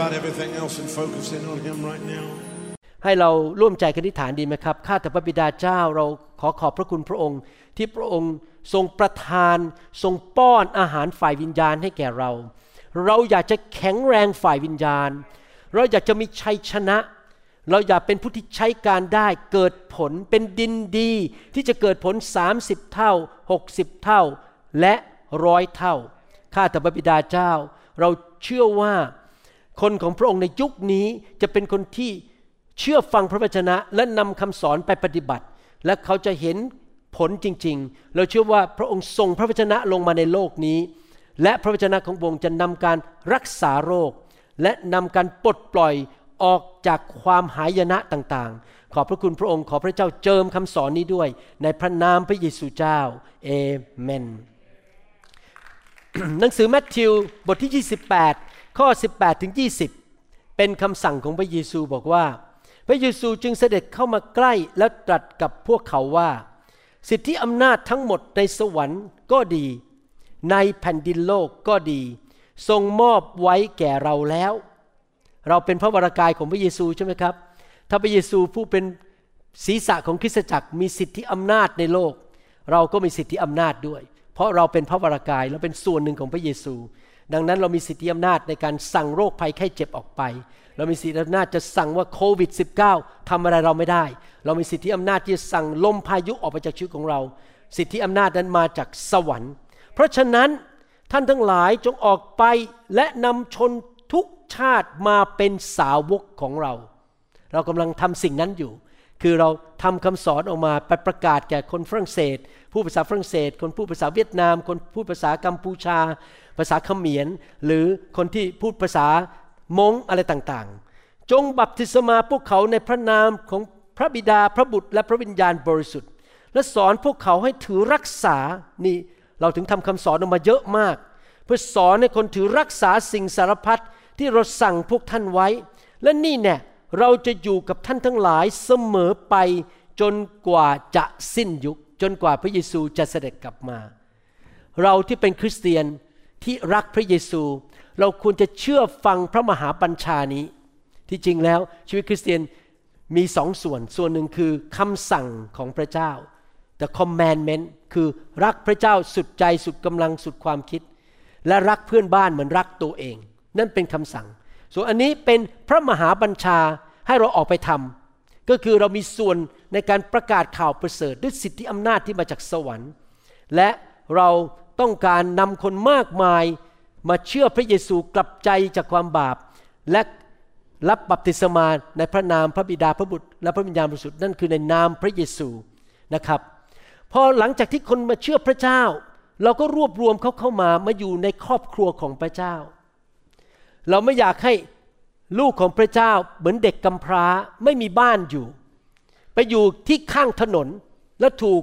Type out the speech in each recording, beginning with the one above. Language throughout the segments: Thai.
about everything else and focus in on Him right now. ให้เราร่วมใจกันอธิฐานดีไหมครับ ข้าแต่พระบิดาเจ้าเราขอขอบพระคุณพระองค์ ที่พระองค์ทรงประทาน ทรงป้อนอาหารฝ่ายวิญญาณให้แก่เรา เราอยากจะแข็งแรงฝ่ายวิญญาณ เราอยากจะมีชัยชนะ เราอยากเป็นผู้ที่ใช้การได้เกิดผลเป็นดินดี ที่จะเกิดผล 30 เท่า 60 เท่า และร้อยเท่า ข้าแต่พระบิดาเจ้า เราเชื่อว่า คนของพระองค์ในยุคนี้จะเป็นคนที่เชื่อฟังพระวจนะและนำคำสอนไปปฏิบัติ และเขาจะเห็นผลจริง ๆ เราเชื่อว่าพระองค์ส่งพระวจนะลงมาในโลกนี้ และพระวจนะของพระองค์จะนำการรักษาโรค และนำการปลดปล่อยออกจากความหายนะต่างๆ ขอบพระคุณพระองค์ขอพระเจ้าเจิมคำสอนนี้ด้วย ในพระนามพระเยซูเจ้าเอเมนหนังสือแมทธิวบทที่ 28 ข้อ 18ถึง20 เป็นคำสั่งของพระเยซูบอกว่า พระเยซูจึงเสด็จเข้ามาใกล้และตรัสกับพวกเขาว่า สิทธิอำนาจทั้งหมดในสวรรค์ก็ดี ในแผ่นดินโลกก็ดี ทรงมอบไว้แก่เราแล้ว เราเป็นพระวรากายของพระเยซูใช่ไหมครับ ถ้าพระเยซูผู้เป็นศีรษะของคริสตจักรมีสิทธิอำนาจในโลก เราก็มีสิทธิอำนาจด้วย เพราะเราเป็นพระวรากายเราเป็นส่วนหนึ่งของพระเยซู ดังนั้นเรามีสิทธิอำนาจในการสั่งโรคภัยไข้เจ็บออกไป เรามีสิทธิอำนาจจะสั่งว่าโควิด -19 ทำอะไรเราไม่ได้ เรามีสิทธิอำนาจที่จะสั่งลมพายุออกไปจากชีวิตของเรา สิทธิอำนาจนั้นมาจากสวรรค์ เพราะฉะนั้นท่านทั้งหลายจงออกไปและนำชนทุกชาติมาเป็นสาวกของเรา เรากำลังทำสิ่งนั้นอยู่ คือเราทำคำสอนออกมาไปประกาศแก่คนฝรั่งเศส ผู้ภาษาฝรั่งเศส คนพูดภาษาเวียดนาม คนพูดภาษากัมพูชา ภาษาเขมรหรือคนที่พูดภาษามงอะไรต่างๆ จงบัพติศมาพวกเขาในพระนามของพระบิดาพระบุตรและพระวิญญาณบริสุทธิ์ และสอนพวกเขาให้ถือรักษานี่เราถึงทำคำสอนออกมาเยอะมาก เพื่อสอนให้คนถือรักษาสิ่งสารพัดที่เราสั่งพวกท่านไว้ และนี่แน่เราจะอยู่กับท่านทั้งหลายเสมอไปจนกว่าจะสิ้นยุค จนกว่าพระเยซูจะเสด็จกลับมา เราที่เป็นคริสเตียน ที่รักพระเยซู เราควรจะเชื่อฟังพระมหาบัญชานี้ ที่จริงแล้วชีวิตคริสเตียนมีสองส่วน ส่วนหนึ่งคือคำสั่งของพระเจ้า the commandment คือรักพระเจ้าสุดใจสุดกำลังสุดความคิด และรักเพื่อนบ้านเหมือนรักตัวเอง นั่นเป็นคำสั่ง ส่วนอันนี้เป็นพระมหาบัญชาให้เราออกไปทำก็คือเรามีส่วนในการประกาศข่าวประเสริฐด้วยสิทธิอำนาจที่มาจากสวรรค์ และเรา ต้องการนำคนมากมายมาเชื่อพระเยซูกลับใจจากความบาป และรับบัพติศมาในพระนามพระบิดาพระบุตร และพระวิญญาณบริสุทธิ์นั่นคือในนามพระเยซูนะครับพอหลังจากที่คนมาเชื่อพระเจ้า เราก็รวบรวมเขาเข้ามามาอยู่ในครอบครัวของพระเจ้า เราไม่อยากให้ลูกของพระเจ้าเหมือนเด็กกำพร้าไม่มีบ้านอยู่ ไปอยู่ที่ข้างถนนแล้วถูก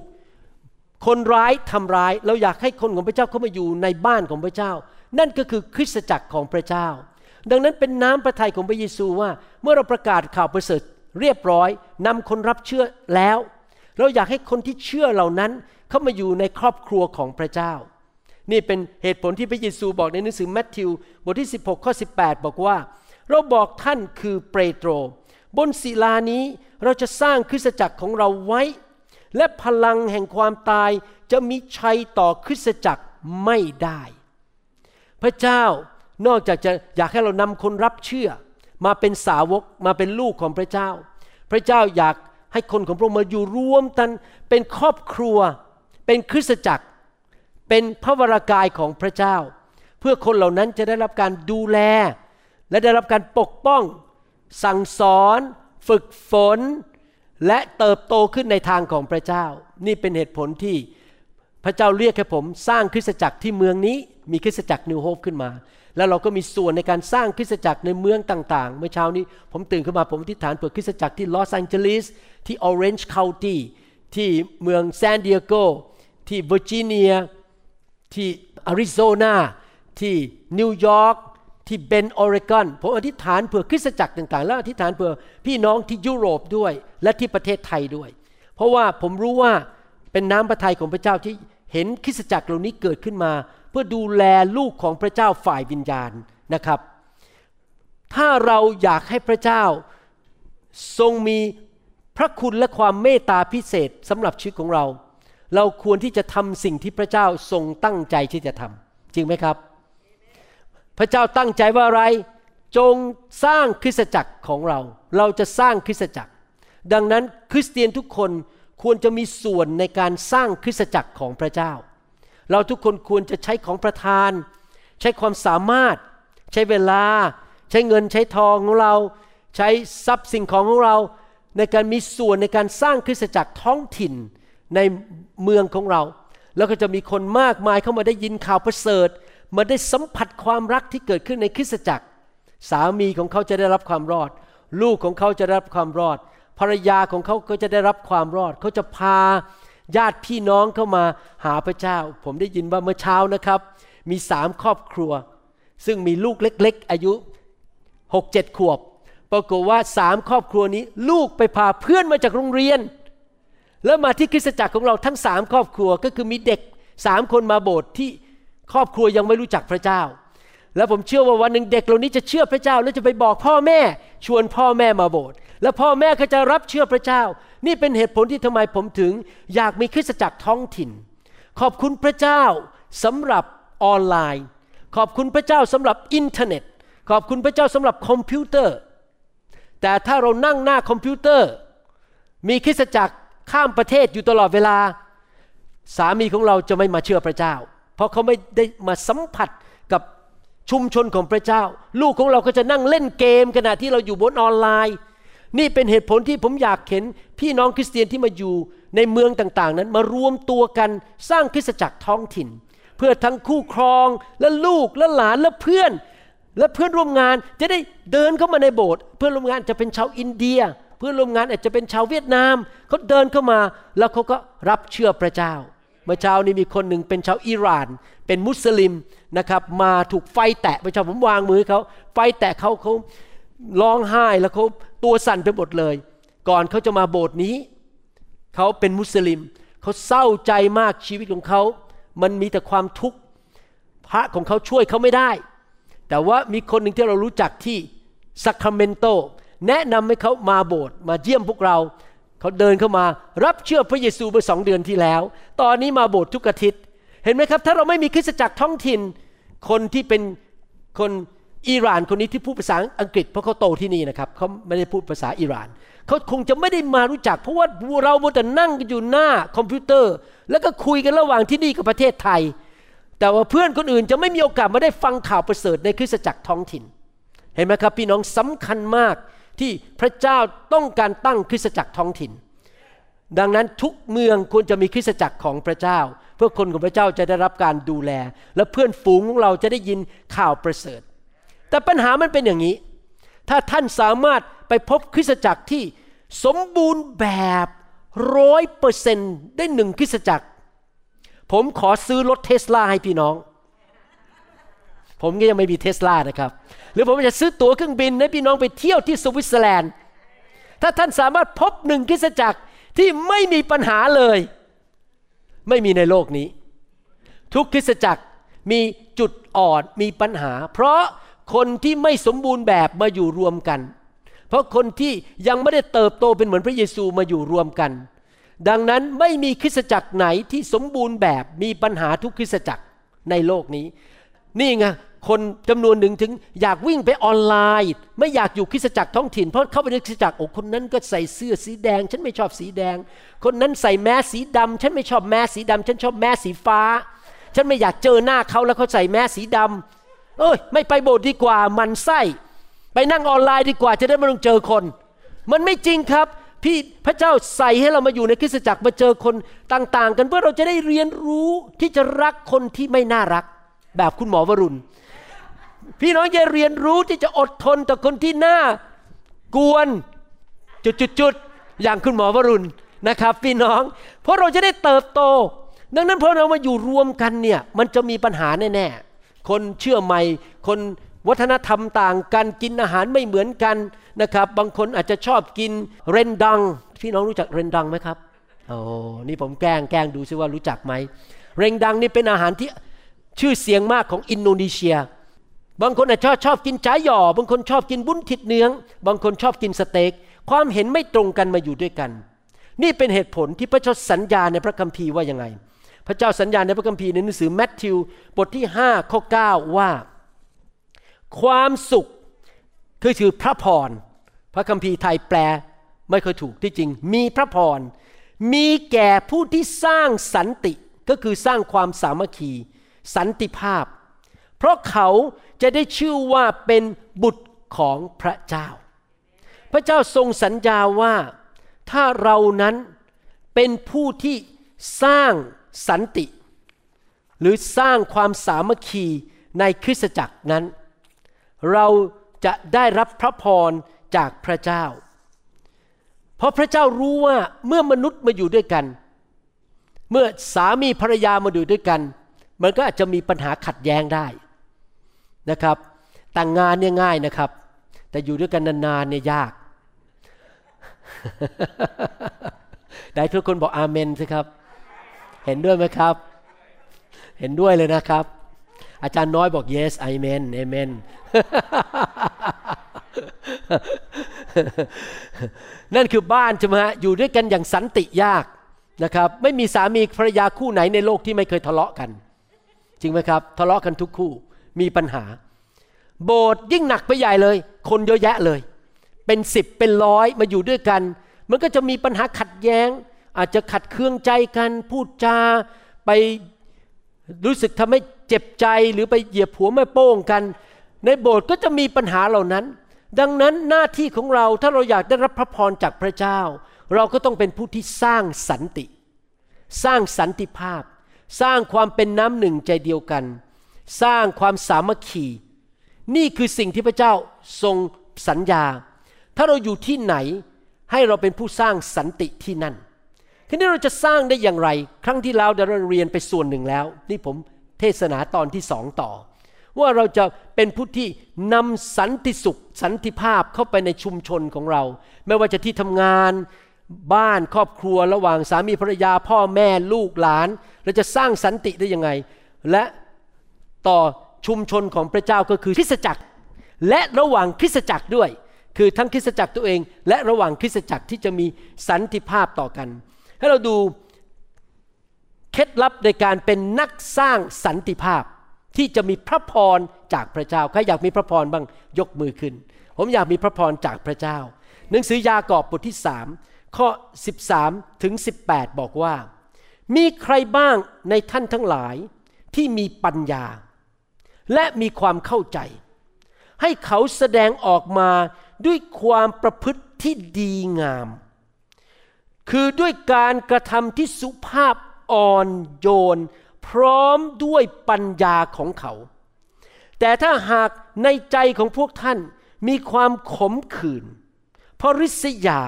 คนร้ายทำร้าย เราอยากให้คนของพระเจ้าเข้ามาอยู่ในบ้านของพระเจ้า นั่นก็คือคริสตจักรของพระเจ้า ดังนั้นเป็นน้ำพระทัยของพระเยซูว่า เมื่อเราประกาศข่าวประเสริฐเรียบร้อยนำคนรับเชื่อแล้ว เราอยากให้คนที่เชื่อเหล่านั้นเข้ามาอยู่ในครอบครัวของพระเจ้า นี่เป็นเหตุผลที่พระเยซูบอกในหนังสือแมทธิวบทที่ 16ข้อ18 บอกว่า เราบอกท่านคือเปโตร บนศิลานี้เราจะสร้างคริสตจักรของเราไว้ และพลังแห่งความตายจะมีชัยต่อคริสตจักรไม่ได้ พระเจ้านอกจากจะอยากให้เรานำคนรับเชื่อ มาเป็นสาวกมาเป็นลูกของพระเจ้า พระเจ้าอยากให้คนของพระองค์มาอยู่รวมกัน เป็นครอบครัว เป็นคริสตจักร เป็นพระวรากายของพระเจ้า เพื่อคนเหล่านั้นจะได้รับการดูแล และได้รับการปกป้อง สั่งสอน ฝึกฝน และเติบโตขึ้นในทางของพระเจ้า นี่เป็นเหตุผลที่พระเจ้าเรียกให้ผมสร้างคริสตจักรที่เมืองนี้มีคริสตจักรนิวโฮปขึ้นมา แล้วเราก็มีส่วนในการสร้างคริสตจักรในเมืองต่างๆ เมื่อเช้านี้ผมตื่นขึ้นมาผมอธิษฐานเผื่อคริสตจักรที่ลอสแองเจลิสที่ออเรนจ์เคานตี้ที่เมืองซานดิเอโกที่เวอร์จิเนียที่อาริโซนาที่นิวยอร์ก ที่เบนออริกอนผมอธิษฐานเผื่อคริสตจักรต่างๆ แล้วอธิษฐานเผื่อพี่น้องที่ยุโรปด้วย และที่ประเทศไทยด้วย เพราะว่าผมรู้ว่าเป็นน้ำพระทัยของพระเจ้าที่เห็นคริสตจักรเหล่านี้เกิดขึ้นมา เพื่อดูแลลูกของพระเจ้าฝ่ายวิญญาณนะครับ ถ้าเราอยากให้พระเจ้าทรงมีพระคุณและความเมตตาพิเศษสำหรับชีวิตของเรา เราควรที่จะทำสิ่งที่พระเจ้าทรงตั้งใจที่จะทำจริงไหมครับ พระเจ้าตั้งใจว่าอะไร จงสร้างคริสตจักรของเรา เราจะสร้างคริสตจักร ดังนั้นคริสเตียนทุกคนควรจะมีส่วนในการสร้างคริสตจักรของพระเจ้า เราทุกคนควรจะใช้ของประทาน ใช้ความสามารถ ใช้เวลา ใช้เงินใช้ทองของเรา ใช้ทรัพย์สิ่งของของเรา ในการมีส่วนในการสร้างคริสตจักรท้องถิ่นในเมืองของเรา แล้วก็จะมีคนมากมายเข้ามาได้ยินข่าวประเสริฐ มาได้สัมผัสความรักที่เกิดขึ้นในคริสตจักร สามีของเขาจะได้รับความรอด ลูกของเขาจะได้รับความรอด ภรรยาของเขาก็จะได้รับความรอด เขาจะพาญาติพี่น้องเข้ามาหาพระเจ้า ผมได้ยินว่าเมื่อเช้านะครับ มีสามครอบครัว ซึ่งมีลูกเล็ก ๆ อายุหกเจ็ดขวบ ปรากฏว่าสามครอบครัวนี้ ลูกไปพาเพื่อนมาจากโรงเรียน แล้วมาที่คริสตจักรของเราทั้งสามครอบครัวก็คือมีเด็กสามคนมาโบสถ์ที่ ครอบครัวยังไม่รู้จักพระเจ้า แล้วผมเชื่อว่าวันหนึ่งเด็กเหล่านี้จะเชื่อพระเจ้า แล้วจะไปบอกพ่อแม่ ชวนพ่อแม่มาโบสถ์แล้วพ่อแม่ก็จะรับเชื่อพระเจ้า นี่เป็นเหตุผลที่ทำไมผมถึง อยากมีคริสตจักรท้องถิ่น ขอบคุณพระเจ้าสำหรับออนไลน์ ขอบคุณพระเจ้าสำหรับอินเทอร์เน็ต ขอบคุณพระเจ้าสำหรับคอมพิวเตอร์ แต่ถ้าเรานั่งหน้าคอมพิวเตอร์ มีคริสตจักรข้ามประเทศอยู่ตลอดเวลา สามีของเราจะไม่มาเชื่อพระเจ้า เพราะเขาไม่ได้มาสัมผัสกับชุมชนของพระเจ้า ลูกของเราก็จะนั่งเล่นเกมขณะที่เราอยู่บนออนไลน์ นี่เป็นเหตุผลที่ผมอยากเห็นพี่น้องคริสเตียนที่มาอยู่ในเมืองต่างๆ นั้นมารวมตัวกันสร้างคริสตจักรท้องถิ่น เพื่อทั้งคู่ครองและลูกและหลานและเพื่อน และเพื่อนร่วมงานจะได้เดินเข้ามาในโบสถ์เพื่อนร่วมงานจะเป็นชาวอินเดีย เพื่อนร่วมงานอาจจะเป็นชาวเวียดนามเขาเดินเข้ามาแล้วเขาก็รับเชื่อพระเจ้า เมื่อเช้านี้มีคนหนึ่งเป็นชาวอิหร่าน เป็นมุสลิมนะครับ มาถูกไฟแตะเมื่อเช้าผมวางมือเขาไฟแตะเขาเขาร้องไห้แล้วเขาตัวสั่นไปหมดเลย ก่อนเขาจะมาโบสถ์นี้เขาเป็นมุสลิมเขาเศร้าใจมากชีวิตของเขา มันมีแต่ความทุกข์พระของเขาช่วยเขาไม่ได้ แต่ว่ามีคนหนึ่งที่เรารู้จักที่ซัคราเมนโตแนะนำให้เขามาโบสถ์มาเยี่ยมพวกเรา เขาเดินเข้ามารับเชื่อพระเยซูเมื่อสองเดือนที่แล้ว ตอนนี้มาโบสถ์ทุกอาทิตย์ เห็นไหมครับ ถ้าเราไม่มีคริสตจักรท้องถิ่น คนที่เป็นคนอิหร่านคนนี้ที่พูดภาษาอังกฤษเพราะเขาโตที่นี่นะครับเขาไม่ได้พูดภาษาอิหร่านเขาคงจะไม่ได้มารู้จัก เพราะว่าเราโมแต่นั่งกันอยู่หน้าคอมพิวเตอร์ แล้วก็คุยกันระหว่างที่นี่กับประเทศไทย แต่ว่าเพื่อนคนอื่นจะไม่มีโอกาสมาได้ฟังข่าวประเสริฐในคริสตจักรท้องถิ่น เห็นไหมครับพี่น้องสำคัญมาก ที่พระเจ้าต้องการตั้งคริสตจักรท้องถิ่น ดังนั้นทุกเมืองควรจะมีคริสตจักรของพระเจ้า เพื่อคนของพระเจ้าจะได้รับการดูแล และเพื่อนฝูงของเราจะได้ยินข่าวประเสริฐ แต่ปัญหามันเป็นอย่างนี้ ถ้าท่านสามารถไปพบคริสตจักรที่สมบูรณ์แบบร้อยเปอร์เซนได้หนึ่งคริสตจักร ผมขอซื้อรถเทสลาให้พี่น้อง ผมก็ยังไม่มีเทสลานะครับ หรือผมจะซื้อตั๋วเครื่องบินให้พี่น้องไปเที่ยวที่สวิตเซอร์แลนด์ ถ้าท่านสามารถพบหนึ่งคริสตจักรที่ไม่มีปัญหาเลย ไม่มีในโลกนี้ ทุกคริสตจักรมีจุดอ่อนมีปัญหา เพราะคนที่ไม่สมบูรณ์แบบมาอยู่รวมกัน เพราะคนที่ยังไม่ได้เติบโตเป็นเหมือนพระเยซูมาอยู่รวมกัน ดังนั้นไม่มีคริสตจักรไหนที่สมบูรณ์แบบมีปัญหาทุกคริสตจักรในโลกนี้ นี่ไงคนจำนวนหนึ่งถึงอยากวิ่งไปออนไลน์ ไม่อยากอยู่คริสตจักรท้องถิ่น เพราะเข้าไปในคริสตจักรโอ้คนนั้นก็ใส่เสื้อสีแดง ฉันไม่ชอบสีแดง คนนั้นใส่แมสสีดำฉันไม่ชอบแมสสีดำฉันชอบแมสสีฟ้า ฉันไม่อยากเจอหน้าเขาแล้วเขาใส่แมสสีดำเอ้ย ไม่ไปโบสถ์ดีกว่ามันไส้ไปนั่งออนไลน์ดีกว่าจะได้ไม่ต้องเจอคน มันไม่จริงครับพี่พระเจ้าใส่ให้เรามาอยู่ในคริสตจักรมาเจอคนต่าง ๆ กันเพื่อเราจะได้เรียนรู้ที่จะรักคนที่ไม่น่ารัก แบบคุณหมอวรุณ พี่น้องจะเรียนรู้ที่จะอดทนต่อคนที่น่ากวนจุดๆอย่างคุณหมอวรุณนะครับ พี่น้อง เพราะเราจะได้เติบโต ดังนั้นพอเรามาอยู่รวมกันเนี่ยมันจะมีปัญหาแน่ๆ คนเชื่อใหม่ คนวัฒนธรรมต่างกันกินอาหารไม่เหมือนกันนะครับ บางคนอาจจะชอบกินเรนดัง พี่น้องรู้จักเรนดังไหมครับโอ้นี่ผมแกล้งแกล้งดูซิว่ารู้จักไหมเรนดังนี่เป็นอาหารที่ ชื่อเสียงมากของอินโดนีเซีย บางคนอาจจะชอบกินจ้าหย่อ บางคนชอบกินบุ้นทิดเนื้อง บางคนชอบกินสเต็ก ความเห็นไม่ตรงกันมาอยู่ด้วยกัน นี่เป็นเหตุผลที่พระเจ้าสัญญาในพระคัมภีร์ว่ายังไง พระเจ้าสัญญาในพระคัมภีร์ในหนังสือแมทธิวบทที่5ข้อ9ว่า ความสุขคือถือพระพร พระคัมภีร์ไทยแปลไม่ค่อยถูกที่จริง มีพระพร มีแก่ผู้ที่สร้างสันติก็คือสร้างความสามัคคี สันติภาพ เพราะเขาจะได้ชื่อว่าเป็นบุตรของพระเจ้า พระเจ้าทรงสัญญาว่าถ้าเรานั้นเป็นผู้ที่สร้างสันติ หรือสร้างความสามัคคีในคริสตจักรนั้น เราจะได้รับพระพรจากพระเจ้า เพราะพระเจ้ารู้ว่าเมื่อมนุษย์มาอยู่ด้วยกัน เมื่อสามีภรรยามาอยู่ด้วยกัน มันก็อาจจะมีปัญหาขัดแย้งได้นะครับแต่งงานเนี่ยง่ายนะครับ แต่อยู่ด้วยกันนานๆเนี่ยยากได้ทุกคนบอกอาเมนสิครับ เห็นด้วยไหมครับ เห็นด้วยเลยนะครับ อาจารย์น้อยบอก yes amen amen นั่นคือบ้านใช่ไหมฮะอยู่ด้วยกันอย่างสันติยากนะครับ ไม่มีสามีภรรยาคู่ไหนในโลกที่ไม่เคยทะเลาะกัน จริงไหมครับ ทะเลาะกันทุกคู่มีปัญหา โบสถ์ยิ่งหนักไปใหญ่เลย คนเยอะแยะเลย เป็นสิบเป็นร้อยมาอยู่ด้วยกัน มันก็จะมีปัญหาขัดแย้ง อาจจะขัดเคืองใจกันพูดจาไปรู้สึกทำให้เจ็บใจหรือไปเหยียบหัวแม่โป้งกัน ในโบสถ์ก็จะมีปัญหาเหล่านั้น ดังนั้นหน้าที่ของเราถ้าเราอยากได้รับพระพรจากพระเจ้า เราก็ต้องเป็นผู้ที่สร้างสันติ สร้างสันติภาพ สร้างความเป็นน้ำหนึ่งใจเดียวกัน สร้างความสามัคคี นี่คือสิ่งที่พระเจ้าทรงสัญญา ถ้าเราอยู่ที่ไหนให้เราเป็นผู้สร้างสันติที่นั่น ทีนี้เราจะสร้างได้อย่างไร ครั้งที่แล้วเราเรียนไปส่วนหนึ่งแล้ว นี่ผมเทศนาตอนที่สองต่อ ว่าเราจะเป็นผู้ที่นำสันติสุข สันติภาพเข้าไปในชุมชนของเรา ไม่ว่าจะที่ทำงาน บ้านครอบครัวระหว่างสามีภรรยาพ่อแม่ลูกหลาน เราจะสร้างสันติได้ยังไง และต่อชุมชนของพระเจ้าก็คือคริสตจักร และระหว่างคริสตจักรด้วย คือทั้งคริสตจักรตัวเอง และระหว่างคริสตจักรที่จะมีสันติภาพต่อกัน ให้เราดูเคล็ดลับในการเป็นนักสร้างสันติภาพที่จะมีพระพรจากพระเจ้าใครอยากมีพระพรบ้างยกมือขึ้น ผมอยากมีพระพรจากพระเจ้า หนังสือยากอบบทที่สามข้อ 13 ถึง 18 บอกว่า มีใครบ้างในท่านทั้งหลายที่มีปัญญา และมีความเข้าใจ ให้เขาแสดงออกมาด้วยความประพฤติที่ดีงาม คือด้วยการกระทำที่สุภาพอ่อนโยน พร้อมด้วยปัญญาของเขา แต่ถ้าหากในใจของพวกท่านมีความขมขื่นพริษยา